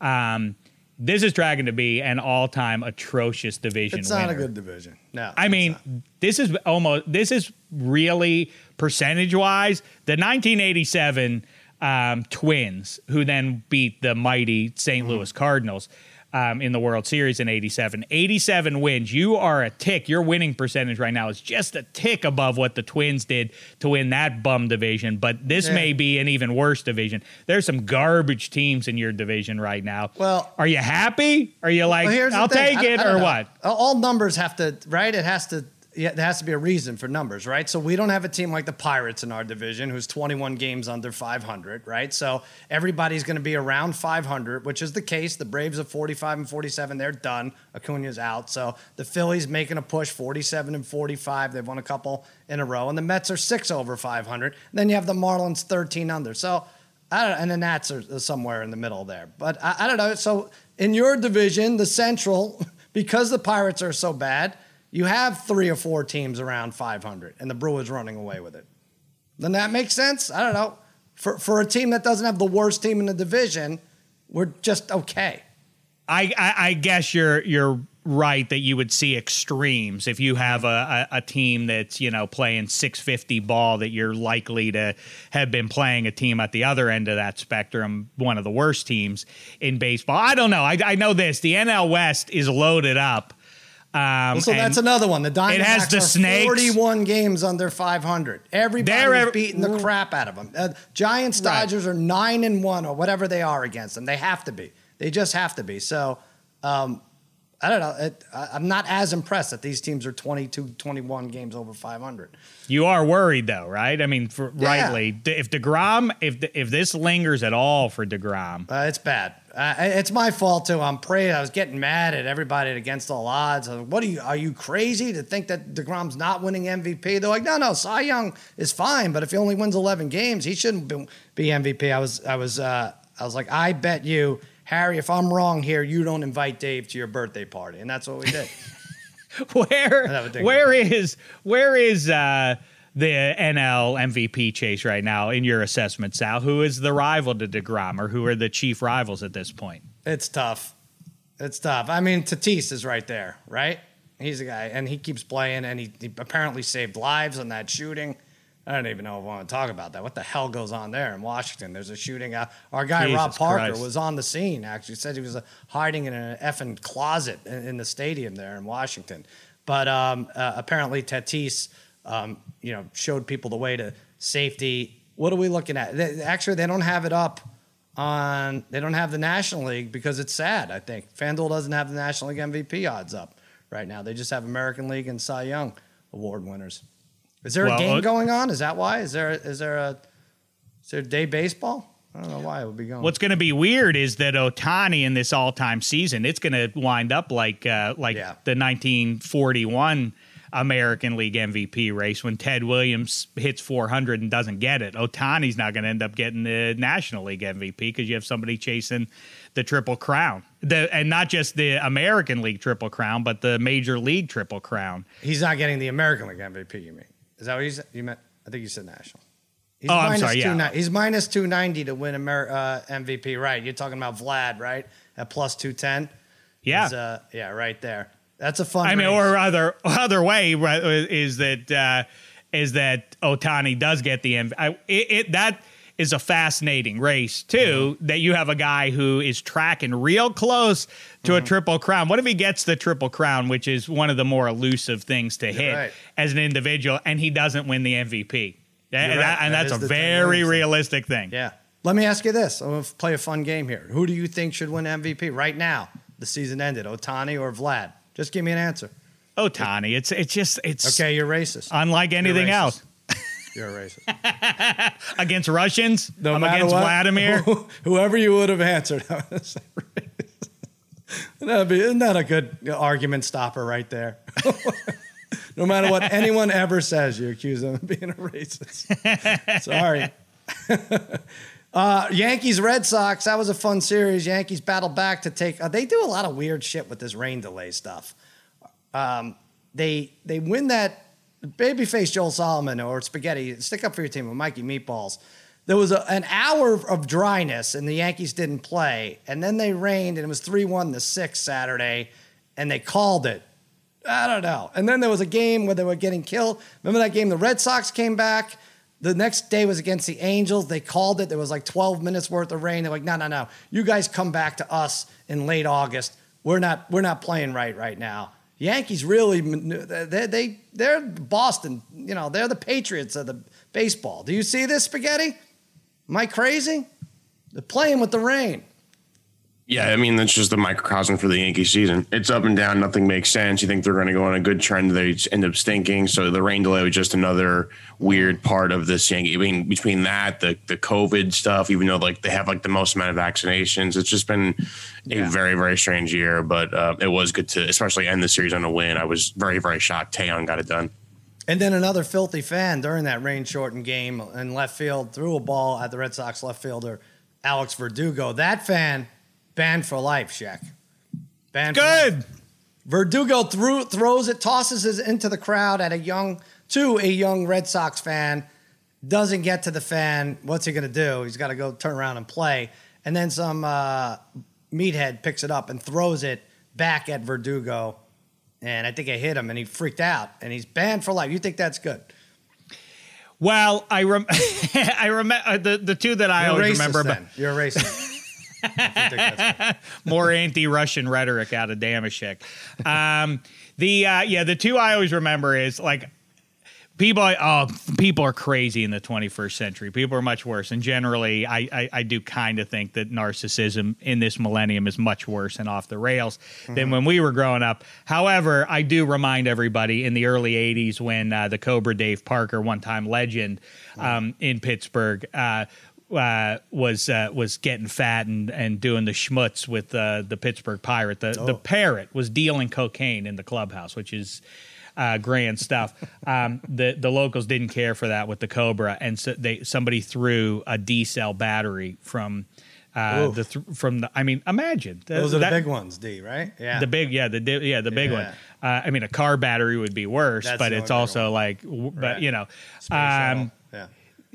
um, this is tracking to be an all-time atrocious division. It's not winner. a good division. No. I mean, this is almost this is really percentage wise the 1987 um, Twins, who then beat the mighty St. Louis Cardinals. Um, in the World Series in 87. 87 wins. You are a tick. Your winning percentage right now is just a tick above what the Twins did to win that bum division. But this Yeah. may be an even worse division. There's some garbage teams in your division right now. Well- are you happy? Are you like, Well, I'll take it or know. what? All numbers have to, right? It has to. Yeah, there has to be a reason for numbers, right? So we don't have a team like the Pirates in our division who's 21 games under 500, right? So everybody's going to be around 500, which is the case. The Braves are 45 and 47; they're done. Acuna's out, so the Phillies making a push, 47 and 45. They've won a couple in a row, and the Mets are six over 500. then you have the Marlins 13 under. So I don't, and the Nats are somewhere in the middle there. But I, I don't know. So in your division, the Central, because the Pirates are so bad, you have three or four teams around 500, and the Brewers running away with it. Then that makes sense. I don't know. For for a team that doesn't have the worst team in the division, we're just okay. I, I, I guess you're you're right that you would see extremes if you have a, a, a team that's you know playing 650 ball that you're likely to have been playing a team at the other end of that spectrum one of the worst teams in baseball i don't know i, I know this the nl west is loaded up um, So that's another one. The Diamondbacks has the are snakes. 41 games under 500. Everybody's ev- beating the crap out of them. Uh, Giants, Right. Dodgers are nine and one or whatever they are against them. They have to be. They just have to be. So um, I don't know. It, I, I'm not as impressed that these teams are 22, 21 games over 500. you are worried though right i mean for, Yeah. rightly if DeGrom, if if this lingers at all for DeGrom, Uh, it's bad. Uh, it's my fault too. I'm praying. I was getting mad at everybody at against all odds. Like, what are you? Are you crazy to think that Degrom's not winning MVP? They're like, no, no. Cy Young is fine, but if he only wins 11 games, he shouldn't be, be MVP. I was, I was, uh, I was like, I bet you, Harry, if I'm wrong here, you don't invite Dave to your birthday party, and that's what we did. where have a think where is where is uh the NL MVP chase right now in your assessment, Sal? Who is the rival to DeGrom or who are the chief rivals at this point? It's tough. It's tough. I mean, Tatis is right there, right? He's a guy, and he keeps playing, and he, he apparently saved lives on that shooting. I don't even know if I want to talk about that. What the hell goes on there in Washington? There's a shooting. Our guy Rob Parker Christ. was on the scene. Actually, said he was uh, hiding in an effing closet in, in the stadium there in Washington. But um, uh, apparently, Tatis, um, you know, showed people the way to safety. What are we looking at? They, actually, they don't have it up on they don't have the National League because it's sad. I think FanDuel doesn't have the National League MVP odds up right now. They just have American League and Cy Young award winners. Is there Well, a game uh, going on? Is that why? Is there is there a is there day baseball? I don't know why it would be going. What's going to be weird is that Ohtani in this all-time season, it's going to wind up like uh, like Yeah. the 1941 American League MVP race when Ted Williams hits 400 and doesn't get it. Ohtani's not going to end up getting the National League MVP because you have somebody chasing the triple crown, the and not just the American League triple crown, but the Major League triple crown. He's not getting the American League MVP. You mean? Is that what you said? You meant? I think you said national. He's Oh, I'm sorry, yeah. 290 He's minus two ninety to win Amer- uh, MVP. Right? You're talking about Vlad, right? At plus two ten. Yeah. uh, yeah, right there. That's a fun. I mean, or other other way right, is that uh, is that Ohtani does get the MVP. It, it that is a fascinating race too. Mm-hmm. That you have a guy who is tracking real close to Mm-hmm. a triple crown. What if he gets the triple crown, which is one of the more elusive things to hit right. as an individual, and he doesn't win the MVP? That- You're that- and That that's a is the Ted very Williams thing. realistic thing. Yeah. Let me ask you this. I'm going to play a fun game here. Who do you think should win MVP right now? The season ended. Ohtani or Vlad? Just give me an answer. Oh, Ohtani, it's it's just it's Okay, you're racist. unlike anything racist. else. You're a racist. Against Russians, No I'm matter against what, Vladimir. Whoever you would have answered, I would say racist. That'd be, isn't that a good argument stopper right there? no matter what anyone ever says, you accuse them of being a racist. Sorry. Uh, Yankees Red Sox. That was a fun series. Yankees battled back to take. Uh, they do a lot of weird shit with this rain delay stuff. Um, they they win that babyface Joel Solomon or Spaghetti. Stick up for your team with Mikey Meatballs. There was a, an hour of dryness and the Yankees didn't play, and then they rained and it was three one the sixth Saturday, and they called it. I don't know. And then there was a game where they were getting killed. Remember that game? The Red Sox came back. The next day was against the Angels. They called it. There was like 12 minutes worth of rain. They're like, no, no, no. You guys come back to us in late August. We're not, we're not playing right right now. Yankees really, they, they, they're Boston. You know, they're the Patriots of the baseball. Do you see this, Spaghetti? Am I crazy? They're playing with the rain. Yeah, I mean that's just the microcosm for the Yankee season. It's up and down. Nothing makes sense. You think they're going to go on a good trend, they end up stinking. So the rain delay was just another weird part of this Yankee. I mean, between that, the the COVID stuff, even though like they have like the most amount of vaccinations, it's just been a yeah. very very strange year. But uh, it was good to, especially end the series on a win. I was very very shocked. Taillon got it done. And then another filthy fan during that rain shortened game in left field threw a ball at the Red Sox left fielder Alex Verdugo. That fan Banned for life, Shaq. Banned Good. Verdugo threw, throws it, tosses it into the crowd at a young to a young Red Sox fan. Doesn't get to the fan. What's he gonna do? He's got to go turn around and play. And then some uh, meathead picks it up and throws it back at Verdugo. And I think it hit him, and he freaked out, and he's banned for life. You think that's good? Well, I rem- I remember uh, the the two that I You're always racist, remember. Then. You're a racist. More anti-Russian rhetoric out of Dameshek. Um, the uh, yeah, the two I always remember is like people oh people are crazy in the 21st century people are much worse and generally i i, I do kind of think that narcissism in this millennium is much worse and off the rails mm-hmm. than when we were growing up however i do remind everybody in the early 80s when uh, the cobra dave parker one time legend um, in pittsburgh uh, uh, was uh, was getting fat and, and doing the schmutz with uh, the Pittsburgh Pirate. The oh. the parrot was dealing cocaine in the clubhouse, which is uh, grand stuff. Um, the the locals didn't care for that with the Cobra, and so they somebody threw a D cell battery from. Uh, the th- from the I mean imagine those are that, the big ones D right yeah the big yeah the yeah the big yeah. one uh, I mean a car battery would be worse That's but it's also like right. but you know um,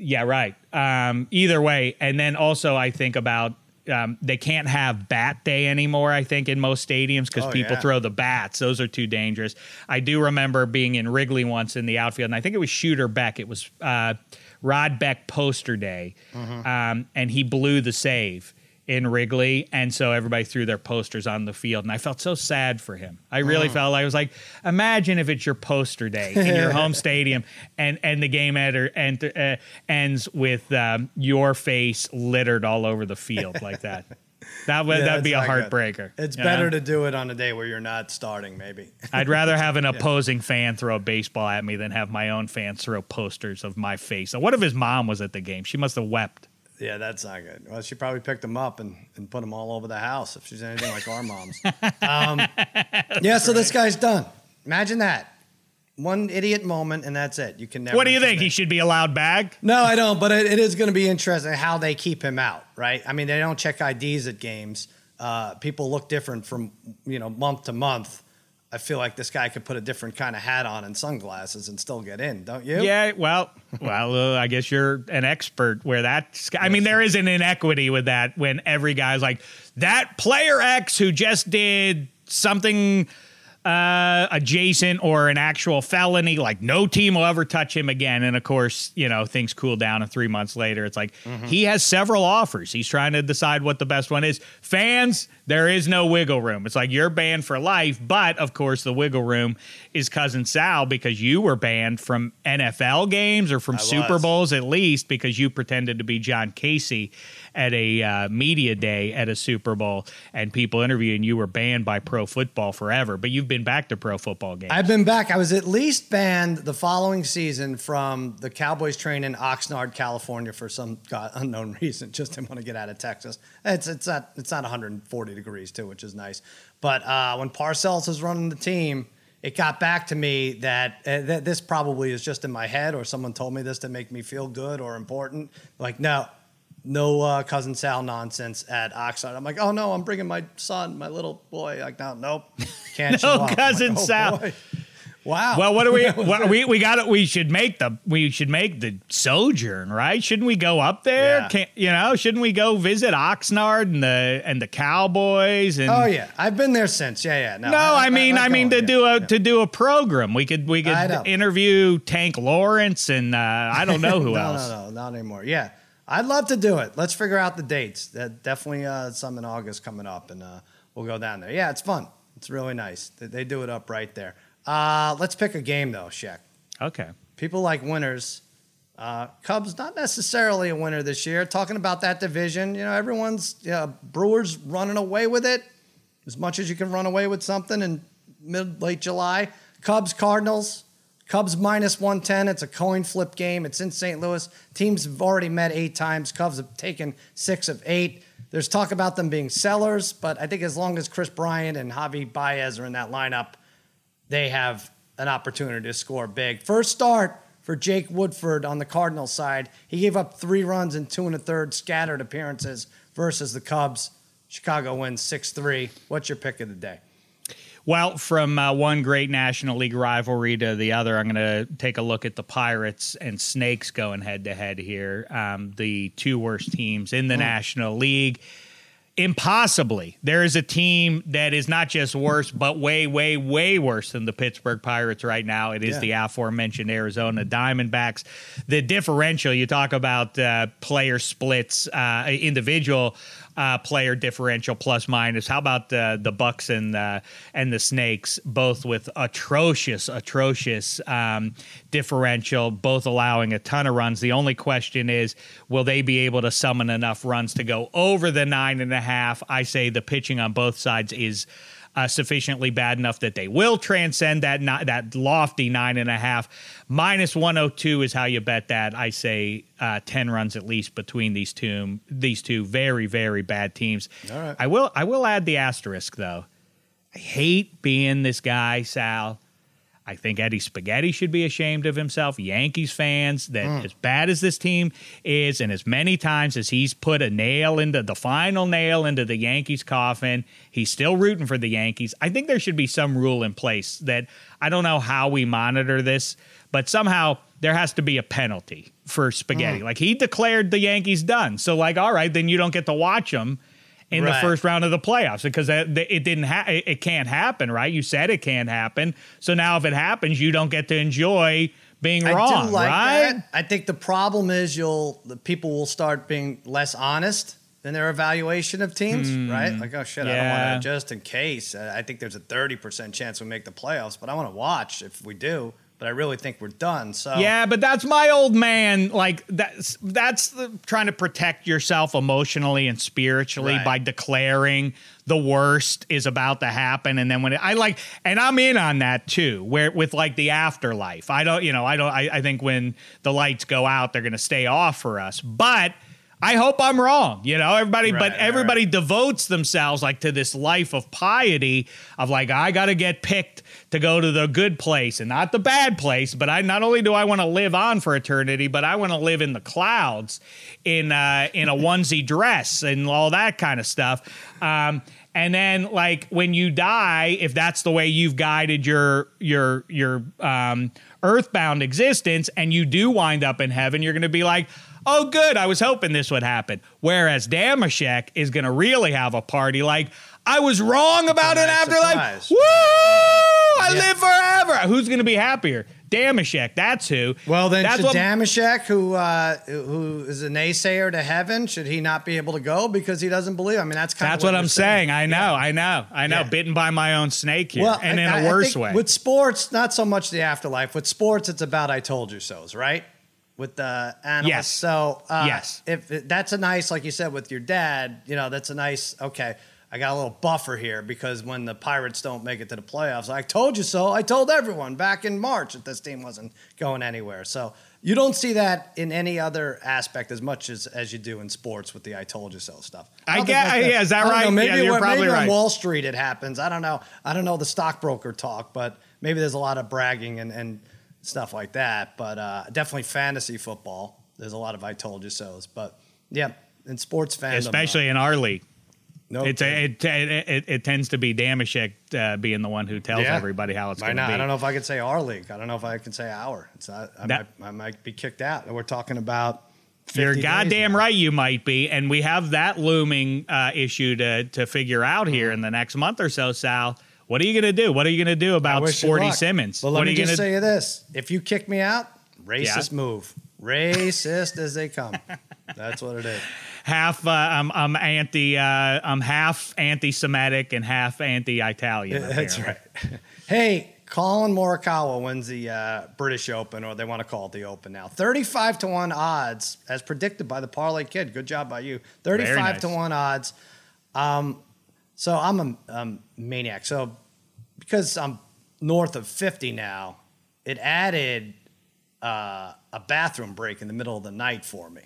yeah right. Um, either way, and then also I think about um, they can't have bat day anymore. I think in most stadiums because oh, people yeah. throw the bats; those are too dangerous. I do remember being in Wrigley once in the outfield, and I think it was Shooter Beck. It was uh, Rod Beck poster day, mm-hmm. um, and he blew the save in Wrigley, and so everybody threw their posters on the field, and I felt so sad for him. I really oh. felt like I was like, imagine if it's your poster day in your home stadium, and and the game enter, and, uh, ends with um, your face littered all over the field like that. That would yeah, that'd be a heartbreaker. Good. It's better know? to do it on a day where you're not starting, maybe. I'd rather have an opposing yeah. fan throw a baseball at me than have my own fans throw posters of my face. So what if his mom was at the game? She must have wept. Yeah, that's not good. Well, she probably picked them up and, and put them all over the house if she's anything like our moms. Um, yeah, so this guy's done. Imagine that. One idiot moment, and that's it. You can never. What do you think? He should be allowed back? No, I don't. But it, it is going to be interesting how they keep him out, right? I mean, they don't check IDs at games. Uh, people look different from you know month to month. I feel like this guy could put a different kind of hat on and sunglasses and still get in, don't you? Yeah, well, well, uh, I guess you're an expert where that. I mean, there is an inequity with that when every guy's like that player X who just did something uh, adjacent or an actual felony, like no team will ever touch him again. And of course, you know, things cool down and three months later, it's like mm-hmm. he has several offers. He's trying to decide what the best one is. Fans, there is no wiggle room. It's like you're banned for life. But of course, the wiggle room is cousin Sal because you were banned from NFL games or from I Super was. Bowls at least because you pretended to be John Kasay at a uh, media day at a Super Bowl and people interviewing you were banned by pro football forever. But you've been back to pro football games. I've been back. I was at least banned the following season from the Cowboys train in Oxnard, California for some God, unknown reason. Just didn't want to get out of Texas. It's it's not it's not 140 degrees too, which is nice. But uh, when Parcells was running the team it got back to me that, uh, that this probably is just in my head or someone told me this to make me feel good or important. Like, no, no uh, cousin Sal nonsense at Oxnard. I'm like, oh no, I'm bringing my son, my little boy. Like, no, nope, can't No cousin like, oh, Sal. boy. Wow. Well, what do we? What, we we got it. We should make the we should make the sojourn, right? Shouldn't we go up there? Yeah. Can't, you know, shouldn't we go visit Oxnard and the and the Cowboys and? Oh yeah, I've been there since. Yeah, yeah. No, No, I, mean, I, like mean to do a yeah. to do a program. We could we could interview Tank Lawrence and uh, I don't know who no, else. No, no, not anymore. Yeah, I'd love to do it. Let's figure out the dates. That definitely uh, some in August coming up, and uh, we'll go down there. Yeah, it's fun. It's really nice. They, they do it up right there. Uh, let's pick a game though, Shaq. Okay. People like winners. Uh, Cubs not necessarily a winner this year. Talking about that division, you know, everyone's yeah, Brewers running away with it as much as you can run away with something in mid late July. Cubs Cardinals. Cubs minus 110. It's a coin flip game. It's in St. Louis. Teams have already met eight times. Cubs have taken six of eight. There's talk about them being sellers, but I think as long as Kris Bryant and Javi Baez are in that lineup, they have an opportunity to score big. First start for Jake Woodford on the Cardinals side. He gave up three runs in two and a third scattered appearances versus the Cubs. Chicago wins 6 3. What's your pick of the day? Well, from uh, one great National League rivalry to the other, I'm going to take a look at the Pirates and Snakes going head to head here. Um, the two worst teams in the National League. Impossibly, there is a team that is not just worse, but way, way, way worse than the Pittsburgh Pirates right now. It is Yeah. the aforementioned Arizona Diamondbacks. The differential, you talk about uh, player splits, uh, individual uh, player differential plus minus. How about uh, the Bucks and uh, and the Snakes, both with atrocious, atrocious um, differential, both allowing a ton of runs. The only question is, will they be able to summon enough runs to go over the nine and a half? I say the pitching on both sides is. Uh, sufficiently bad enough that they will transcend that ni- that lofty nine and a half. Minus one hundred two is how you bet that. I say uh, ten runs at least between these two these two very very bad teams. All right. I will I will add the asterisk though. I hate being this guy, Sal. I think Eddie Spaghetti should be ashamed of himself. Yankees fans, that Hmm. as bad as this team is, and as many times as he's put a nail into the final nail into the Yankees coffin, he's still rooting for the Yankees. I think there should be some rule in place that I don't know how we monitor this, but somehow there has to be a penalty for Spaghetti. Hmm. Like he declared the Yankees done. So, like, all right, then you don't get to watch them in the first round of the playoffs because it didn't ha- it, can't happen, right? You said it can't happen. So now if it happens, you don't get to enjoy being I wrong, like right? that. I think the problem is you'll the people will start being less honest in their evaluation of teams, hmm. right? Like, oh shit, I don't. Want to just in case. I think there's a thirty percent chance we make the playoffs, but I want to watch if we do. But I really think we're done. So Yeah, but that's my old man. Like that's that's the, trying to protect yourself emotionally and spiritually Right. by declaring the worst is about to happen, and then when it, I like, and I'm in on that too. Where with like the afterlife, I don't, you know, I don't. I, I think when the lights go out, they're going to stay off for us, but. I hope I'm wrong. You know, everybody, Right, but right, everybody devotes themselves like to this life of piety of like, I got to get picked to go to the good place and not the bad place. But I not only do I want to live on for eternity, but I want to live in the clouds in uh, in a onesie dress and all that kind of stuff. Um, and then like when you die, if that's the way you've guided your your your um, earthbound existence, and you do wind up in heaven, you're going to be like. Oh, good. I was hoping this would happen. Whereas Dameshek is going to really have a party like, I was wrong about an afterlife. surprise. Woo! I Yeah. live forever. Who's going to be happier? Dameshek. That's who. Well, then that's should what- Dameshek, who uh, who is a naysayer to heaven, should he not be able to go because he doesn't believe? I mean, that's kind That's of what, what, I'm you're saying. I know. I know. I know. Yeah. Bitten by my own snake here, and I- in I- a I worse think way. With sports, not so much the afterlife. With sports, it's about I told you so's, right? With the animals. Yes. So uh, Yes. if that's a nice, like you said, with your dad, you know, that's a nice. Okay, I got a little buffer here because when the Pirates don't make it to the playoffs, I told you so. I told everyone back in March that this team wasn't going anywhere. So you don't see that in any other aspect as much as as you do in sports with the "I told you so" stuff. I don't get- think yeah, is that right? know, maybe Yeah, you're where- probably maybe on. Wall Street it happens. I don't know. I don't know the stockbroker talk, but maybe there's a lot of bragging and, and stuff like that. But uh, definitely fantasy football. There's a lot of I told you so's. But yeah, in sports fandom. especially in our league. no, It's a, it, it, it, it tends to be Dameshek uh, being the one who tells Yeah. everybody how it's going to be. I don't know if I can say our league. I don't know if I can say our. It's not, I, That- might, I might be kicked out. We're talking about. 50 You're goddamn now. right, you might be, and we have that looming uh, issue to to figure out here in the next month or so. Sal, what are you going to do? What are you going to do about Sporty. Simmons? But what let are me you just going to say this: if you kick me out, racist Yeah. move, racist as they come. That's what it is. half? Uh, I'm I'm anti. Uh, I'm half anti-Semitic and half anti-Italian. That's right. Hey, Collin Morikawa wins the uh, British Open, or they want to call it the Open now. Thirty-five to one odds, as predicted by the Parlay Kid. Good job by you. Thirty-five nice. to one odds. Um, so I'm a um, maniac. So because I'm north of fifty now, it added uh, a bathroom break in the middle of the night for me.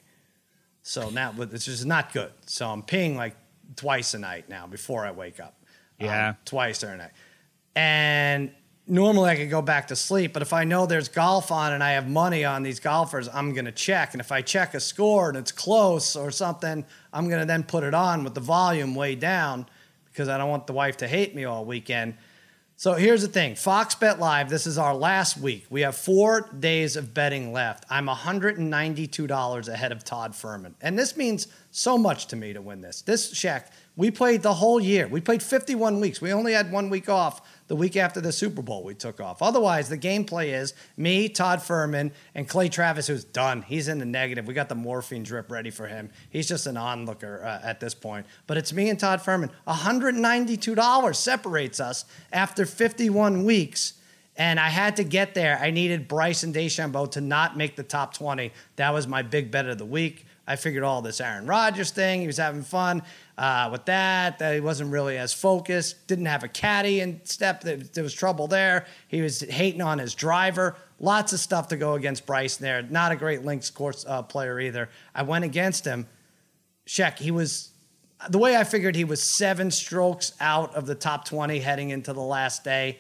So now it's just not good. So I'm peeing like twice a night now before I wake up. Yeah. Um, twice during the night. And normally I could go back to sleep, but if I know there's golf on and I have money on these golfers, I'm going to check. And if I check a score and it's close or something, I'm going to then put it on with the volume way down because I don't want the wife to hate me all weekend. So here's the thing Fox Bet Live, this is our last week. We have four days of betting left. I'm $192 ahead of Todd Fuhrman. And this means so much to me to win this. This, Shaq, we played the whole year. We played 51 weeks. We only had one week off the week after the Super Bowl we took off. Otherwise, the gameplay is me, Todd Fuhrman, and Clay Travis, who's done. He's in the negative. We got the morphine drip ready for him. He's just an onlooker uh, at this point. But it's me and Todd Fuhrman. $192 separates us after 51 weeks. And I had to get there. I needed Bryson DeChambeau to not make the top 20. That was my big bet of the week. I figured all this Aaron Rodgers thing. He was having fun uh, with that. That he wasn't really as focused. Didn't have a caddy in step. There, was trouble there. He was hating on his driver. Lots of stuff to go against Bryson there. Not a great links course uh, player either. I went against him. Sheck, he was the way I figured he was seven strokes out of the top 20 heading into the last day.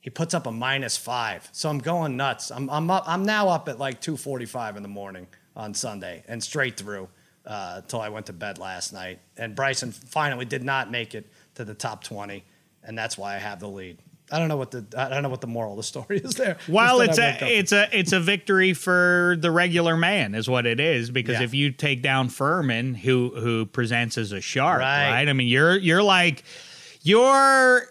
He puts up a minus five. So I'm going nuts. I'm, I'm, up, I'm now up at like 2.45 in the morning on Sunday and straight through uh, until I went to bed last night. And Bryson finally did not make it to the top 20. And that's why I have the lead. I don't know what the I don't know what the moral of the story is there. Well, it's that I woke a it's a it's a victory for the regular man, is what it is. Because Yeah. if you take down Fuhrman, who who presents as a sharp, Right. right? I mean, you're you're like you're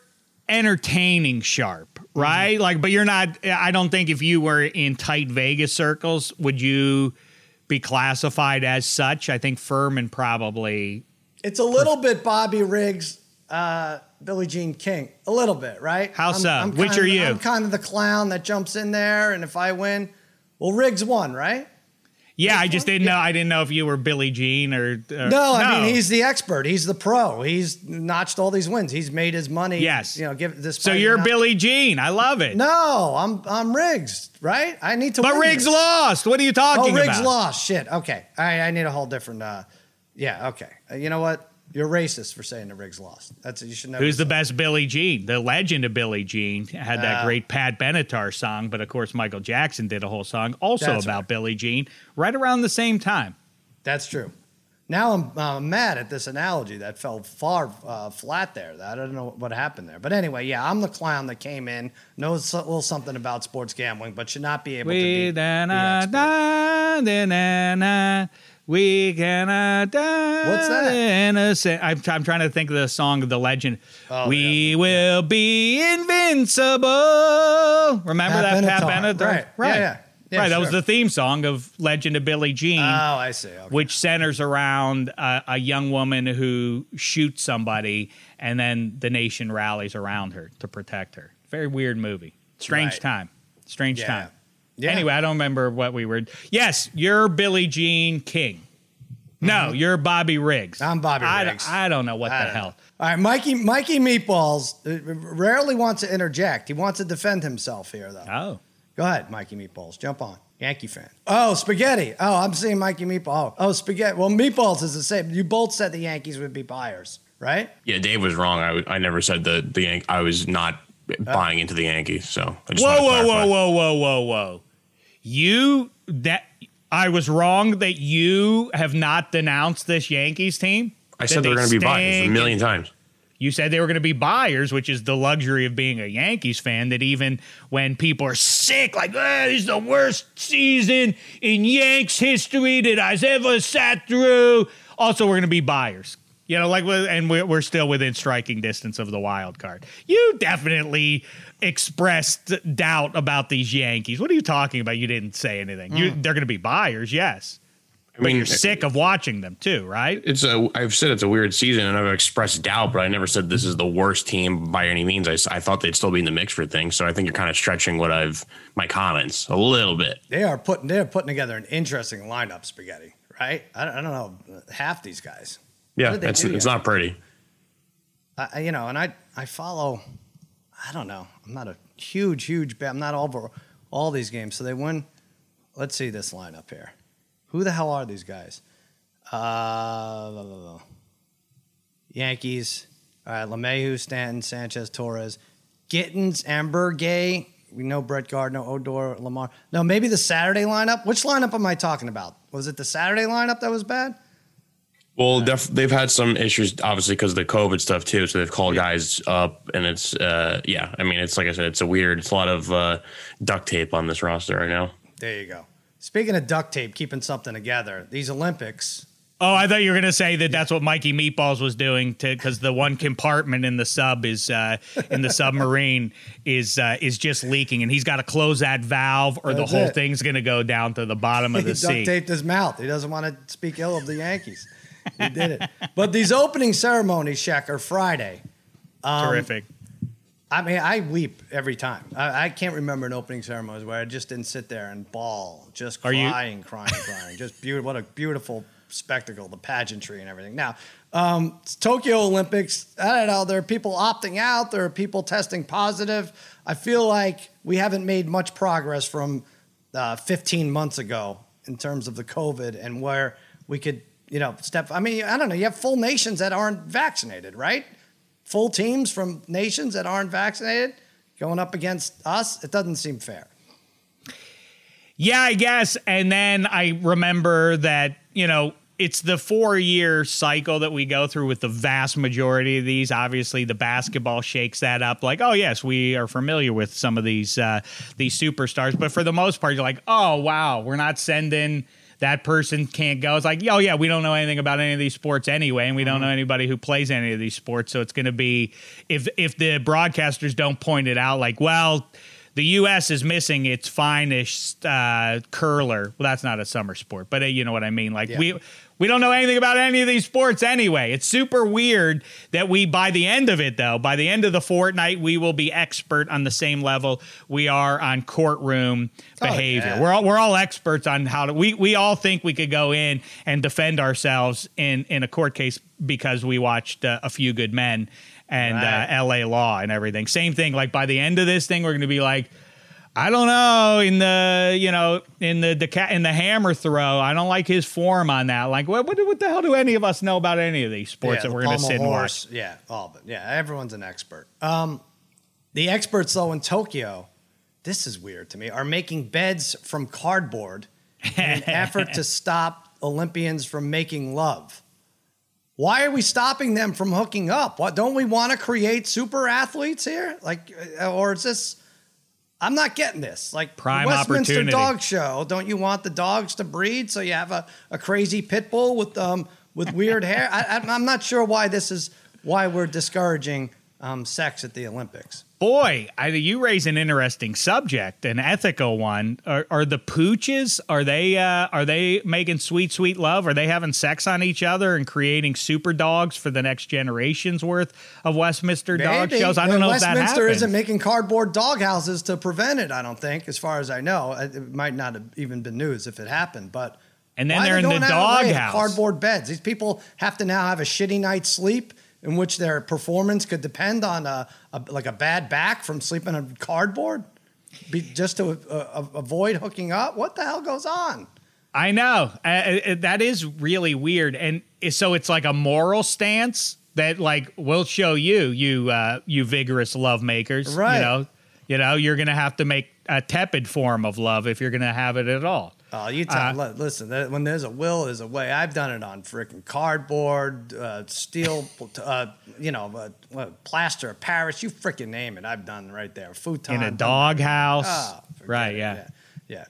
entertaining sharp, Mm-hmm. right? Like, but you're not. I don't think if you were in tight Vegas circles, would you be classified as such? I think Fuhrman probably. It's a little bit Bobby Riggs, uh, Billie Jean King, a little bit, right? How so? Which kind are you? I'm kind of the clown that jumps in there, and if I win, well, Riggs won, right? Yeah, I just didn't know. I didn't know if you were Billie Jean or. or No, I mean he's the expert. He's the pro. He's notched all these wins. He's made his money. Yes. you know, give this. So you're Billie Jean. I love it. No, I'm I'm Riggs, right? I need to. But win Riggs this. lost. What are you Oh, talking Riggs about? lost. Shit. Okay, I I need a whole different. uh Yeah. Okay. Uh, you know what? You're racist for saying that Riggs lost. That's you should know. Who's the best Billie Jean? The legend of Billie Jean had that Uh, great Pat Benatar song, but of course Michael Jackson did a whole song also That's about right. Billie Jean right around the same time. That's true. Now I'm uh, mad at this analogy that fell far uh, flat there. I don't know what happened there. But anyway, yeah, I'm the clown that came in, knows a little something about sports gambling, but should not be able to be We the da na expert. da da na na. We cannot die. What's that? Innocent. I'm, I'm trying to think of the song of the legend. Oh, we yeah. will be invincible. Remember Pat that Pat Benatar. Benatar? Right. Yeah, yeah. Yeah, right. That was the theme song of Legend of Billie Jean. Oh, I see. Okay. which centers around a, a young woman who shoots somebody, and then the nation rallies around her to protect her. Very weird movie. Strange Right. time. Strange Yeah. time. Yeah. Anyway, I don't remember what we were. Yes, you're Billie Jean King. No, you're Bobby Riggs. Mm-hmm. I'm Bobby I, Riggs. I don't know what I the hell. know. All right, Mikey. Mikey Meatballs uh, rarely wants to interject. He wants to defend himself here, though. Oh, Go ahead, Mikey Meatballs. Jump on. Yankee fan. Oh, spaghetti. Oh, I'm seeing Mikey Meatball. Oh, oh, spaghetti. Well, Meatballs is the same. You both said the Yankees would be buyers, right? Yeah, Dave was wrong. I, w- I never said the the Yan- I was not buying into the Yankees. So I just whoa, whoa, whoa, whoa, whoa, whoa, whoa! You that I was wrong that you have not denounced this Yankees team. I said they're going to be buyers a million times. You said they were going to be buyers, which is the luxury of being a Yankees fan. That even when people are sick, like, ah, this is the worst season in Yanks history that I've ever sat through. Also, we're going to be buyers. You know, like, and we're, we're still within striking distance of the wild card. You definitely expressed doubt about these Yankees. What are you talking about? You didn't say anything. You, mm. they're going to be buyers, yes. I mean, You're sick of watching them too, right? It's a. I've said it's a weird season, and I've expressed doubt, but I never said this is the worst team by any means. I, I thought they'd still be in the mix for things, so I think you're kind of stretching what I've my comments a little bit. They are putting they're putting together an interesting lineup, spaghetti. Right? I don't, I don't know half these guys. Yeah, it's it's not pretty. I, you know, and I I follow. I don't know. I'm not a huge, huge. I'm not all over all these games. So they win. Let's see this lineup here. Who the hell are these guys? Uh, la, la, la. Yankees. All right, LeMahieu, Stanton, Sanchez, Torres, Gittens, Amber, Gay. We know Brett Gardner, Odor, Lamar. No, maybe the Saturday lineup. Which lineup am I talking about? Was it the Saturday lineup that was bad? Well, def- they've had some issues, obviously, because of the COVID stuff too. So they've called guys up, and it's uh, yeah. I mean, it's like I said, it's a weird. It's a lot of uh, duct tape on this roster right now. There you go. Speaking of duct tape, keeping something together, these Olympics. Oh, I thought you were going to say that that's what Mikey Meatballs was doing to because the one compartment in the sub is uh, in the submarine is uh, is just leaking, and he's got to close that valve, or That's the whole it. thing's going to go down to the bottom of He the duct sea. taped his mouth. He doesn't want to speak ill of the Yankees. He did it. But these opening ceremonies, Shaq, are Friday. Terrific. I mean, I weep every time. I, I can't remember an opening ceremony where I just didn't sit there and bawl, just crying, crying, crying. Just beautiful. What a beautiful spectacle, the pageantry and everything. Now, um, it's Tokyo Olympics. I don't know. There are people opting out. There are people testing positive. I feel like we haven't made much progress from uh, 15 months ago in terms of the COVID and where we could, you know, step. I mean, I don't know. You have full nations that aren't vaccinated, right? full teams from nations that aren't vaccinated going up against us, it doesn't seem fair. Yeah, I guess. And then I remember that, you know, it's the four year cycle that we go through with the vast majority of these. Obviously, the basketball shakes that up. Like, oh yes, we are familiar with some of these uh, these superstars, but for the most part, you're like, oh wow, we're not sending that person can't go. It's like, oh yeah, we don't know anything about any of these sports anyway, and we don't mm-hmm. know anybody who plays any of these sports. So it's going to be if if the broadcasters don't point it out, like, well the U.S. is missing its finest uh, curler. Well, that's not a summer sport, but uh, you know what I mean. Like Yeah. we we don't know anything about any of these sports anyway. It's super weird that we, by the end of it, though, by the end of the fortnight, we will be expert on the same level we are on courtroom Oh, behavior. yeah. We're all we're all experts on how to. We we all think we could go in and defend ourselves in in a court case because we watched uh, a few good men and Right. uh, L.A. Law and everything. Same thing. Like by the end of this thing, we're going to be like. I don't know in the you know in the deca- in the hammer throw. I don't like his form on that. Like what what, what the hell do any of us know about any of these sports yeah, that we're going to sit and watch? Yeah, all of but yeah, everyone's an expert. Um, the experts though in Tokyo, this is weird to me, are making beds from cardboard in an effort to stop Olympians from making love. Why are we stopping them from hooking up? What don't we want to create super athletes here? Like, uh, or is this? I'm not getting this. Like Prime Westminster. Dog Show. Don't you want the dogs to breed so you have a, a crazy pit bull with um with weird hair? I, I, I'm not sure why this is why we're discouraging um, sex at the Olympics. Boy, I, you raise an interesting subject, an ethical one. Are, are the pooches? Are they uh, are they making sweet sweet love? Are they having sex on each other and creating super dogs for the next generation's worth of Westminster dog shows? I don't know if that Westminster happens. isn't making cardboard dog houses to prevent it. I don't think, as far as I know, it might not have even been news if it happened. But And then why they're they in the going out of way to doghouse. Cardboard beds. These people have to now have a shitty night's sleep, in which their performance could depend on a, a like a bad back from sleeping on cardboard, Be, just to uh, uh, avoid hooking up. What the hell goes on? I know uh, uh, that is really weird, and so it's like a moral stance that like we'll show you, you uh, you vigorous love makers. Right. You know, you know, you're gonna have to make a tepid form of love if you're gonna have it at all. Oh, you tell, li- listen. When there's a will, there's a way. I've done it on freaking cardboard, uh, steel, uh, you know, uh, plaster of Paris. You freaking name it. I've done right there. Futon in a doghouse. Oh, right, yeah. yeah, yeah.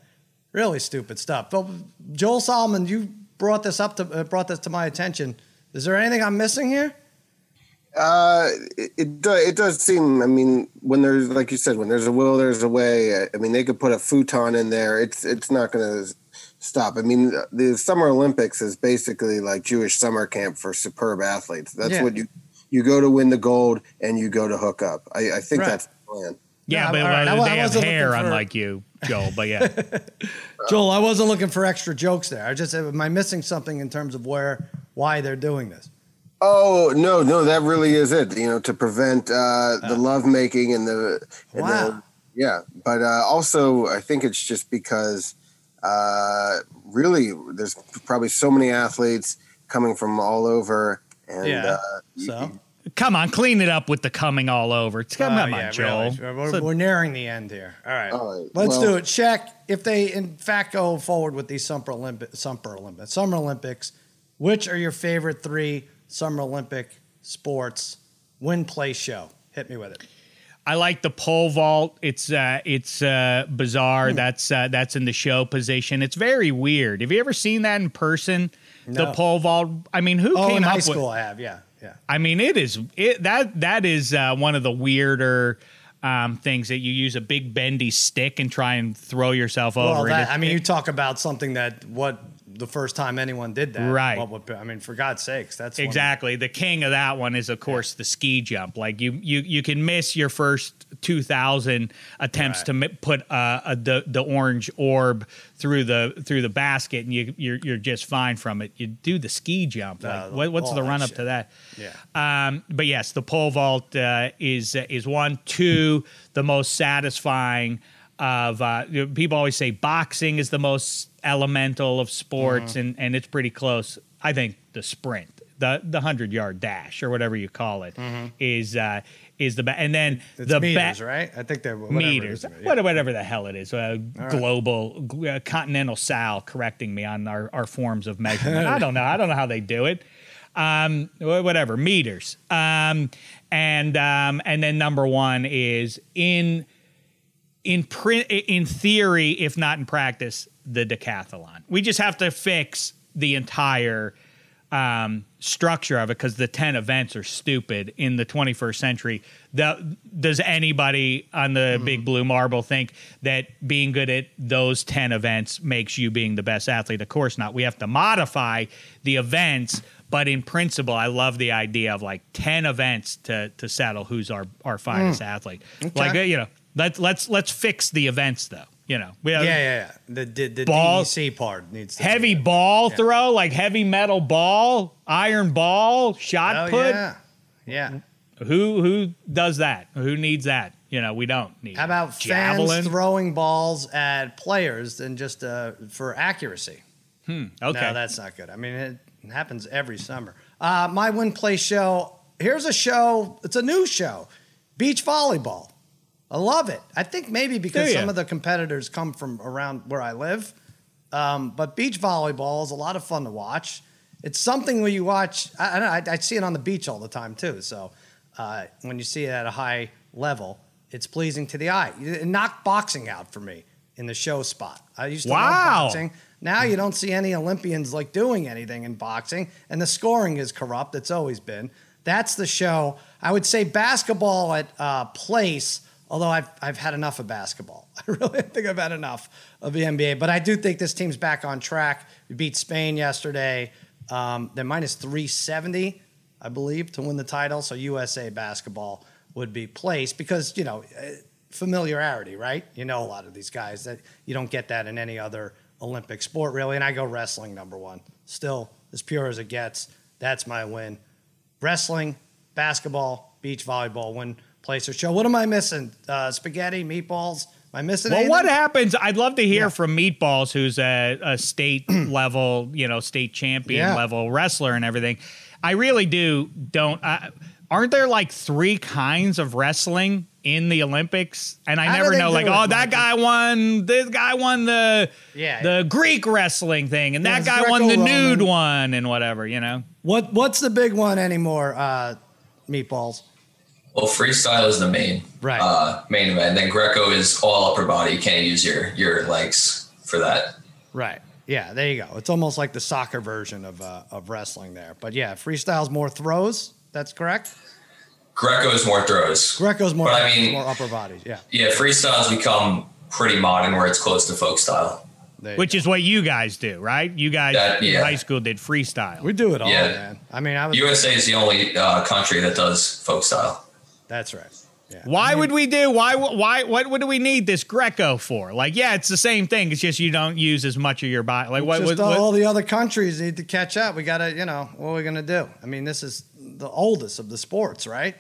Really stupid stuff. But Joel Solomon, you brought this up to uh, brought this to my attention. Is there anything I'm missing here? Uh, it it, do, it does seem. I mean, when there's like you said, when there's a will, there's a way. I- I mean, they could put a futon in there. It's it's not going to stop. I mean, the Summer Olympics is basically like Jewish summer camp for superb athletes. That's Yeah. what you you go to win the gold and you go to hook up. I, I think Right. that's the plan. Yeah, No, but all right, uh, I wa- I they have wasn't hair, for- unlike you, Joel. But yeah, Joel, I wasn't looking for extra jokes there. I just am I missing something in terms of where why they're doing this? Oh no, no, that really is it. You know, to prevent uh, the love making and the and Wow. the- yeah. But uh, also, I think it's just because uh, really there's probably so many athletes coming from all over, and Yeah. uh, So come on, clean it up with the coming all over. Come Oh, on, yeah, Joel. really. We're, So- we're nearing the end here. All right. All right, Let's well- do it. Shaq, if they in fact go forward with these Summer Olympic, Summer Olympics, Summer Olympics, which are your favorite three Summer Olympic sports win play show? Hit me with it. I like the pole vault. It's uh, it's uh, bizarre. Hmm. That's uh, that's in the show position. It's very weird. Have you ever seen that in person? The pole vault. I mean, who Oh, came in up high with? school, I have. Yeah, yeah. I mean, it is it that that is uh, one of the weirder um, things that you use a big bendy stick and try and throw yourself Well, over. that, it. I mean, you talk about something that what the first time anyone did that, Right. What would, I mean, for God's sakes, that's Exactly. The king of that one is, of course, the ski jump. Like you, you, you can miss your first two thousand attempts Right. to mi- put uh, a, the the orange orb through the through the basket, and you you're, you're just fine from it. You do the ski jump. Like, No, what, what's the run up shit. to that? Yeah. Um, but yes, the pole vault uh, is is one. Two, the most satisfying of uh, people always say boxing is the most elemental of sports, Mm-hmm. and and it's pretty close. I think the sprint, the the hundred yard dash or whatever you call it, is uh, is the best. And then Mm-hmm. It's the meters, ba- right? I think they're whatever meters, yeah. what- whatever the hell it is, uh, global, uh, continental Sal correcting me on our, our forms of measurement. I don't know. I don't know how they do it. Um, whatever meters. Um, and um, and then number one is in in print in theory, if not in practice, the decathlon. We just have to fix the entire um, structure of it because the 10 events are stupid in the 21st century. The, does anybody on the big blue marble think that being good at those 10 events makes you being the best athlete? Of course not. We have to modify the events. But in principle, I love the idea of like 10 events to, to settle who's our, our finest athlete. Like, you know, let's, let's, let's fix the events though. You know, we have Yeah, yeah, yeah. The, the, the Ball- DEC part needs to heavy ball throw, like heavy metal ball, iron ball, shot Oh, put. yeah. Yeah. Who who does that? Who needs that? You know, we don't need. How about javelin? fans throwing balls at players and just uh, for accuracy? okay, No, that's not good. I mean, it happens every summer. Uh, my win play show. Here's a show. It's a new show, beach volleyball. I love it. I think maybe because some of the competitors come from around where I live. Um, but beach volleyball is a lot of fun to watch. It's something where you watch. I, I, I, see it on the beach all the time too. So uh, when you see it at a high level, it's pleasing to the eye. It knocked boxing out for me in the show spot. I used to Wow. love boxing. Now you don't see any Olympians like doing anything in boxing, and the scoring is corrupt. It's always been. That's the show. I would say basketball at uh, place, although I've, I've had enough of basketball. I really think I've had enough of the NBA, but I do think this team's back on track. We beat Spain yesterday. Um, they're minus 370, I believe, to win the title. So USA basketball would be placed because, you know, uh, familiarity, right? You know a lot of these guys that you don't get that in any other Olympic sport, really. And I go wrestling number one. Still as pure as it gets. That's my win. Wrestling, basketball, beach volleyball, win place or show. What am I missing? Uh, spaghetti, meatballs. Am I missing Well, anything? what happens? I'd love to hear Yeah. from Meatballs, who's a, a state level, you know, state champion Yeah. level wrestler and everything. I really do don't. Uh, aren't there like three kinds of wrestling? in the Olympics, and I How never know like, oh, that guy won. This guy won the Yeah, the yeah. Greek wrestling thing, and Yeah, that guy won the nude one, and whatever. You know, What What's the big one anymore? Uh, meatballs. Well, freestyle is the main Right. uh, main event. Then Greco is all upper body. You can't use your your legs for that. Right. Yeah. There you go. It's almost like the soccer version of uh, of wrestling there. But yeah, freestyle's more throws. That's correct. Greco is more throws. Greco's more But I mean- more upper bodies. Yeah. Yeah, freestyle's become pretty modern where it's close to folk style. Which go. is what you guys do, right? You guys That- in high school did freestyle. we do it all, Yeah. man. I mean, I was. USA is the only uh, country that does folk style. That's right. Yeah. Why would we do? Why? Why? What? What do we need this Greco for? Like, yeah, it's the same thing. It's just you don't use as much of your body. Like, what? Just what, what- all the other countries need to catch up. We got to, you know, what are we going to do? I mean, this is the oldest of the sports, right?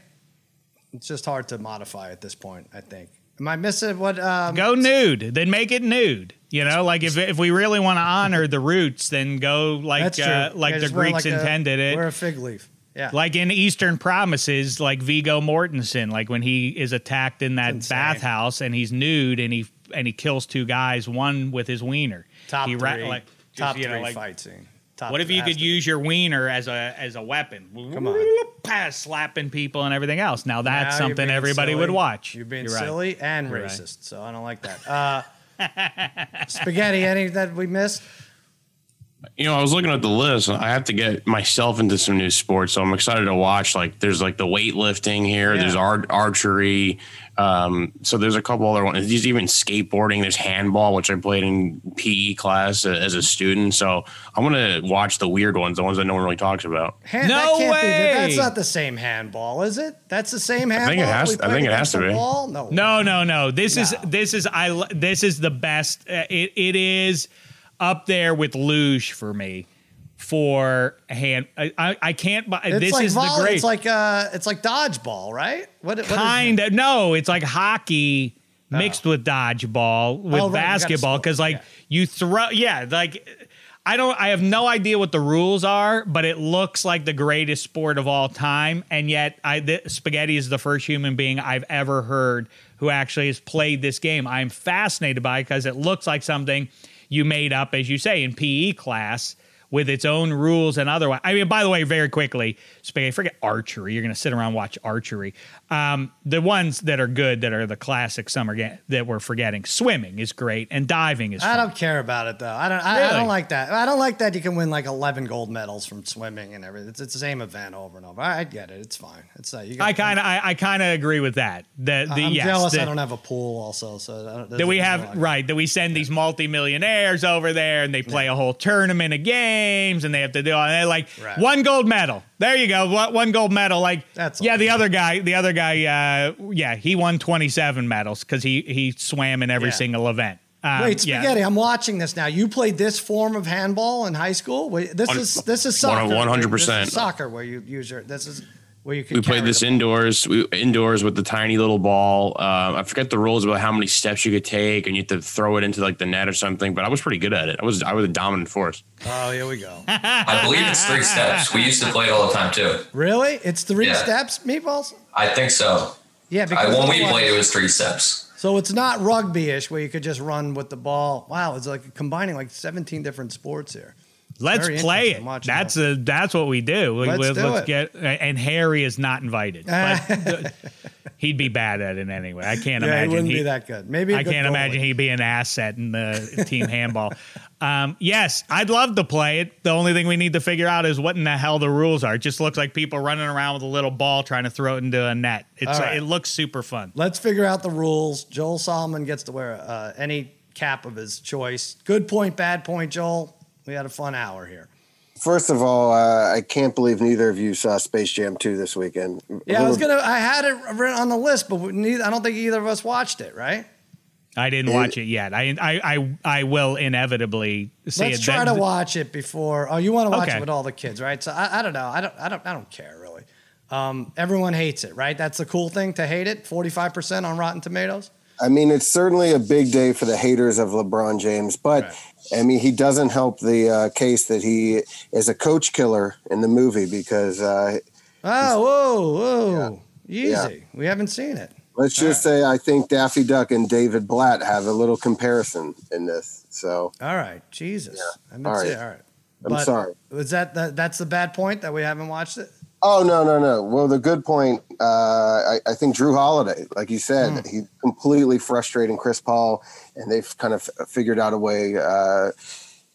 It's just hard to modify at this point, I think. Am I missing what? Um, go nude, then make it nude. You know, like if if we really want to honor the roots, then go like uh, like Yeah, the Greeks like a- intended it. Wear a fig leaf. Yeah. like in Eastern Promises, like Viggo Mortensen, like when he is attacked in that bathhouse and he's nude and he and he kills two guys, one with his wiener. top he three. ra- like, just, top you know, three like, fight scene. Top What if you could to be. use your wiener as a as a weapon? Come on. Pass, slapping people and everything else. Now Now that's you're something everybody silly. would watch. You're being You're right. silly and You're right. racist, so I don't like that. Uh, spaghetti, any that we missed? You know, I was looking at the list. and I have to get myself into some new sports, so I'm excited to watch. Like, there's like the weightlifting here. Yeah. There's ar- archery. Um, so there's a couple other ones. There's even skateboarding. There's handball, which I played in PE class uh, as a student. So I'm gonna watch the weird ones, the ones that no one really talks about. Hand, No that can't Be, that's not the same handball, is it? That's the same handball. think it has- we I think it has to be. Wall? No. No, no, no. This is this is I, this is the best. Uh, it it is up there with luge for me for hand. I I, I can't. buy It's this like is vol- the great It's like uh, it's like dodgeball, right? What, what kind of no. It's like hockey mixed with dodgeball with Oh, right, basketball because like yeah. you throw yeah like. I don't. I have no idea what the rules are, but it looks like the greatest sport of all time, and yet, I the, spaghetti is the first human being I've ever heard who actually has played this game. I'm fascinated by it because it looks like something you made up, as you say, in PE class with its own rules and otherwise. I mean, by the way, very quickly, spaghetti. Forget archery. You're going to sit around and watch archery. Um, the ones that are good, that are the classic summer game that we're forgetting. Swimming is great, and diving is. I fun. don't care about it though. I don't. I, I don't like that. I don't like that you can win like eleven gold medals from swimming and everything. It's, it's the same event over and over. I, I get it. It's fine. It's uh, you. I kind of, I, I kind of agree with that. The, the I'm yes, jealous. the- I don't have a pool also, so that we have right that we send these multimillionaires over there and they play a whole tournament of games and they have to do and they're like Right. one gold medal there you go one one gold medal like That's yeah the other guy the other guy uh yeah he won 27 medals because he he swam in every Yeah. single event um, Wait, yeah. spaghetti! I'm watching this now. You played this form of handball in high school. Wait, this is this is soccer. 100%. This is soccer where you use your. This is where you can. We played this indoors, we, indoors with the tiny little ball. Uh, I forget the rules about how many steps you could take, and you have to throw it into like the net or something. But I was pretty good at it. I was I was a dominant force. Oh, here we go. I believe it's three steps. We used to play it all the time too. really? It's three Yeah. steps, meatballs. I think so. Yeah, I, because when we played, it was three steps. So it's not rugby-ish where you could just run with the ball. Wow, it's like combining like 17 different sports here. Let's very play it that's a that's what we do Let's we- do it. get and harry is not invited but he'd be bad at it anyway i can't Yeah, imagine he wouldn't he- be that good. Maybe I I can't imagine he'd be an asset in the team handball. Um, yes, I'd love to play it. The only thing we need to figure out is what in the hell the rules are. It just looks like people running around with a little ball trying to throw it into a net. It's right. it looks super fun. Let's figure out the rules. Joel Solomon gets to wear uh, any cap of his choice. Good point, bad point, Joel. We had a fun hour here. First of all, uh, I can't believe neither of you saw Space Jam 2 this weekend. Yeah, I was gonna. I had it written on the list, but neither, I don't think either of us watched it. Right? I didn't watch it yet. I I I, I will inevitably see Let's it. try That- to watch it before. Oh, you want to watch Okay. it with all the kids, right? So I, I don't know. I don't. I don't. I don't care really. Um, everyone hates it, right? That's the cool thing to hate it. Forty-five percent on Rotten Tomatoes. I mean, it's certainly a big day for the haters of LeBron James, but Right. I mean, he doesn't help the uh, case that he is a coach killer in the movie because uh, Oh, whoa, whoa, easy. Yeah. We haven't seen it. Let's just say I think Daffy Duck and David Blatt have a little comparison in this. So All right, Jesus. I mean, All right. all right. I'm sorry. Was that the, that's the bad point that we haven't watched it? Oh no no no! Well, the good point. Uh, I, I think Jrue Holiday, like you said, Hmm. he's completely frustrating Chris Paul, and they've kind of figured out a way uh,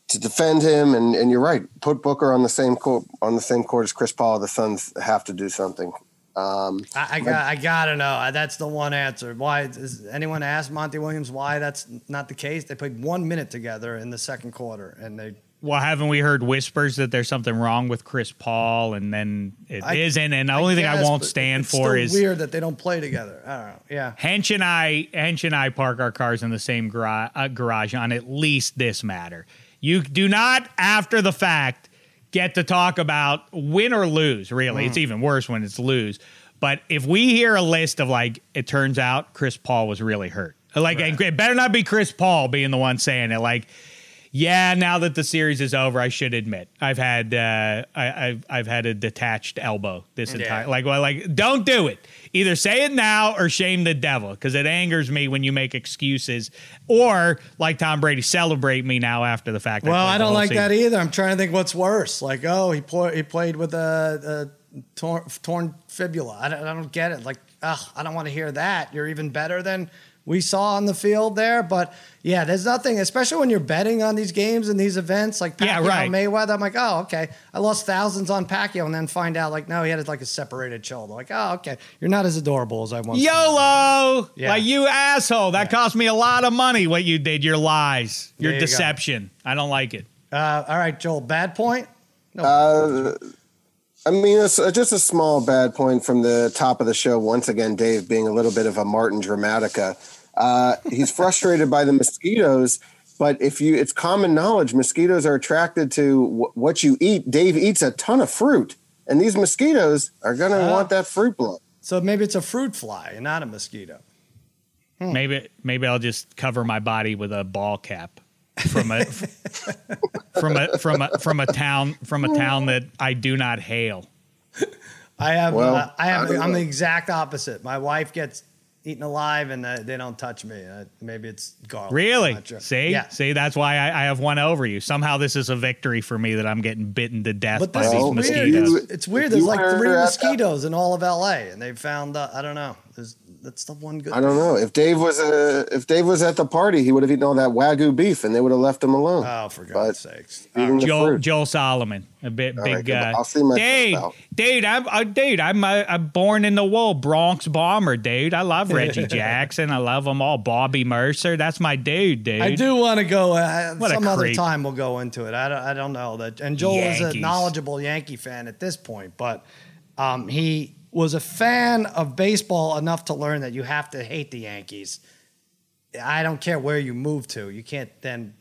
to defend him. And, and you're right, put Booker on the same court on the same court as Chris Paul. The Suns have to do something. Um, I, I got I gotta know. That's the one answer. Why is anyone asked Monty Williams why that's not the case? They played one minute together in the second quarter, and they Well, haven't we heard whispers that there's something wrong with Chris Paul, and then it I- not And the only thing I won't stand for is weird that they don't play together. I don't know. Yeah. Hench and I, Hench and I park our cars in the same garage, uh, garage on at least this matter. You do not, after the fact, get to talk about win or lose. Really, it's even worse when it's lose. But if we hear a list of like, it turns out Chris Paul was really hurt. Like, and it better not be Chris Paul being the one saying it. Like, yeah, now that the series is over, I should admit I've had uh, I, I've I've had a detached elbow this entire like well like don't do it. Either say it now or shame the devil because it angers me when you make excuses or like Tom Brady celebrate me now after the fact. Well, played I don't like season. that either. I'm trying to think what's worse. Like, oh, he played he played with a, a torn, torn fibula. I don't, I don't get it. Like, ugh, I don't want to hear that. You're even better than we saw on the field there. But yeah, there's nothing, especially when you're betting on these games and these events like Pacquiao Yeah, right. Mayweather. I'm like, oh, okay. I lost thousands on Pacquiao and then find out like, no, he had like a separated shoulder. Like, oh, okay. You're not as adorable as I once. thought. YOLO! Yeah. Like you asshole. That cost me a lot of money. What you did, your lies, your There you go. deception. I don't like it. Uh, all right, Joel. Bad point. uh, I mean, it's uh, just a small bad point from the top of the show. Once again, Dave being a little bit of a Martin Dramatica. Uh, he's frustrated by the mosquitoes, but if you, it's common knowledge, mosquitoes are attracted to wh- what you eat. Dave eats a ton of fruit, and these mosquitoes are going to Oh. want that fruit blood. So maybe it's a fruit fly and not a mosquito. Hmm. Maybe maybe I'll just cover my body with a ball cap from a from a from a from a town from a town that I do not hail. I have, Well, uh, I have, I don't I'm the exact opposite. My wife gets eaten alive, and uh, they don't touch me. Uh, maybe it's garlic. Really? Sure. See, yeah. see, that's why I, I have one over you. Somehow this is a victory for me that I'm getting bitten to death But by this these is Well, weird. mosquitoes. It's, it's weird. There's like three at the- mosquitoes in all of LA, and they found. Uh, I don't know. There's that's the one good. I don't know if Dave was uh, if Dave was at the party, he would have eaten all that wagyu beef, and they would have left him alone. Oh, for But God's sakes! eating Joel. Joel Solomon, a bit All big right, good. guy. I'll see myself dude, dude, I'm uh, dude, I'm uh, I'm born in the wool, Bronx bomber, dude. I love Reggie Jackson. I love them all. Bobby Murcer, that's my dude, dude. I do want to go. Uh, What a some other time we'll go into it. I don't, I don't know that. And Joel is a knowledgeable Yankee fan at this point, but um, he was a fan of baseball enough to learn that you have to hate the Yankees. I don't care where you move to, you can't then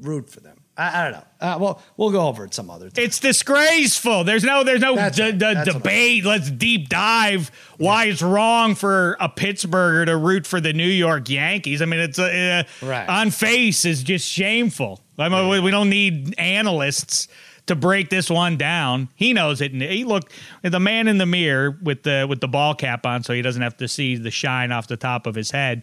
root for them. I, I don't know. Uh, well, we'll go over it some other time. It's disgraceful. There's no there's no That's d- right. d- That's debate. Let's deep dive why it's wrong for a Pittsburgher to root for the New York Yankees. I mean, it's uh, Right. on face is just shameful. I mean, we- we don't need analysts to break this one down. He knows it. And he look the man in the mirror with the with the ball cap on, so he doesn't have to see the shine off the top of his head.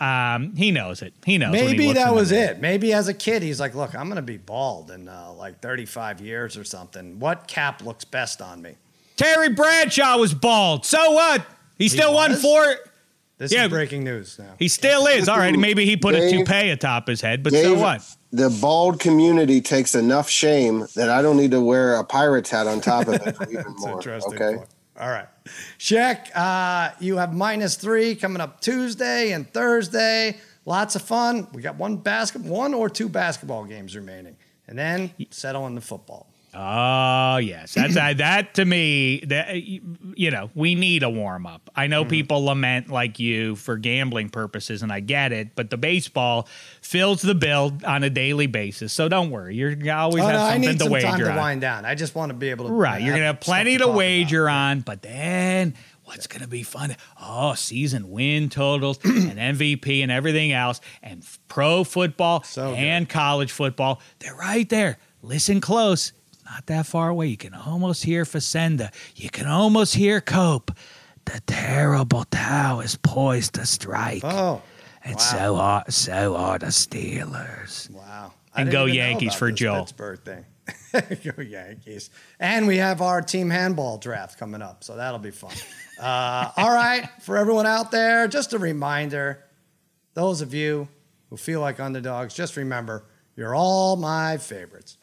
Um, he knows it. He knows. when he Maybe that was it. Maybe as a kid, he's like, look, I'm going to be bald in uh, like 35 years or something. What cap looks best on me? Terry Bradshaw was bald. So what? He still won four. This Yeah, is breaking news now. He still is. All right, maybe he put a toupee atop his head, but so what? The bald community takes enough shame that I don't need to wear a pirate's hat on top of it even That's more. interesting. Okay. point. All right. Shaq, uh, you have minus three coming up Tuesday and Thursday. Lots of fun. We got one basketball, one or two basketball games remaining, and then settle on the football. Oh yes, that's uh, that to me. That you know, we need a warm up. I Mm-hmm. know people lament like you for gambling purposes, and I get it. But the baseball fills the bill on a daily basis, so don't worry. You're you always Oh, have no, I something need to some wager time to on. wind down. I just want to be able to. Right, you're gonna have plenty to, talk about. wager on, but then what's gonna be fun? Oh, season win totals and MVP and everything else, and f- pro football So good. and college football. They're right there. Listen close. Not that far away. You can almost hear Facenda. You can almost hear Cope. the terrible Towel is poised to strike. Oh, and wow. so are so are the Steelers. wow. And go Yankees for this Joe. Pittsburgh thing. go Yankees. And we have our team handball draft coming up, so that'll be fun. Uh, all right, for everyone out there, just a reminder those of you who feel like underdogs, just remember you're all my favorites.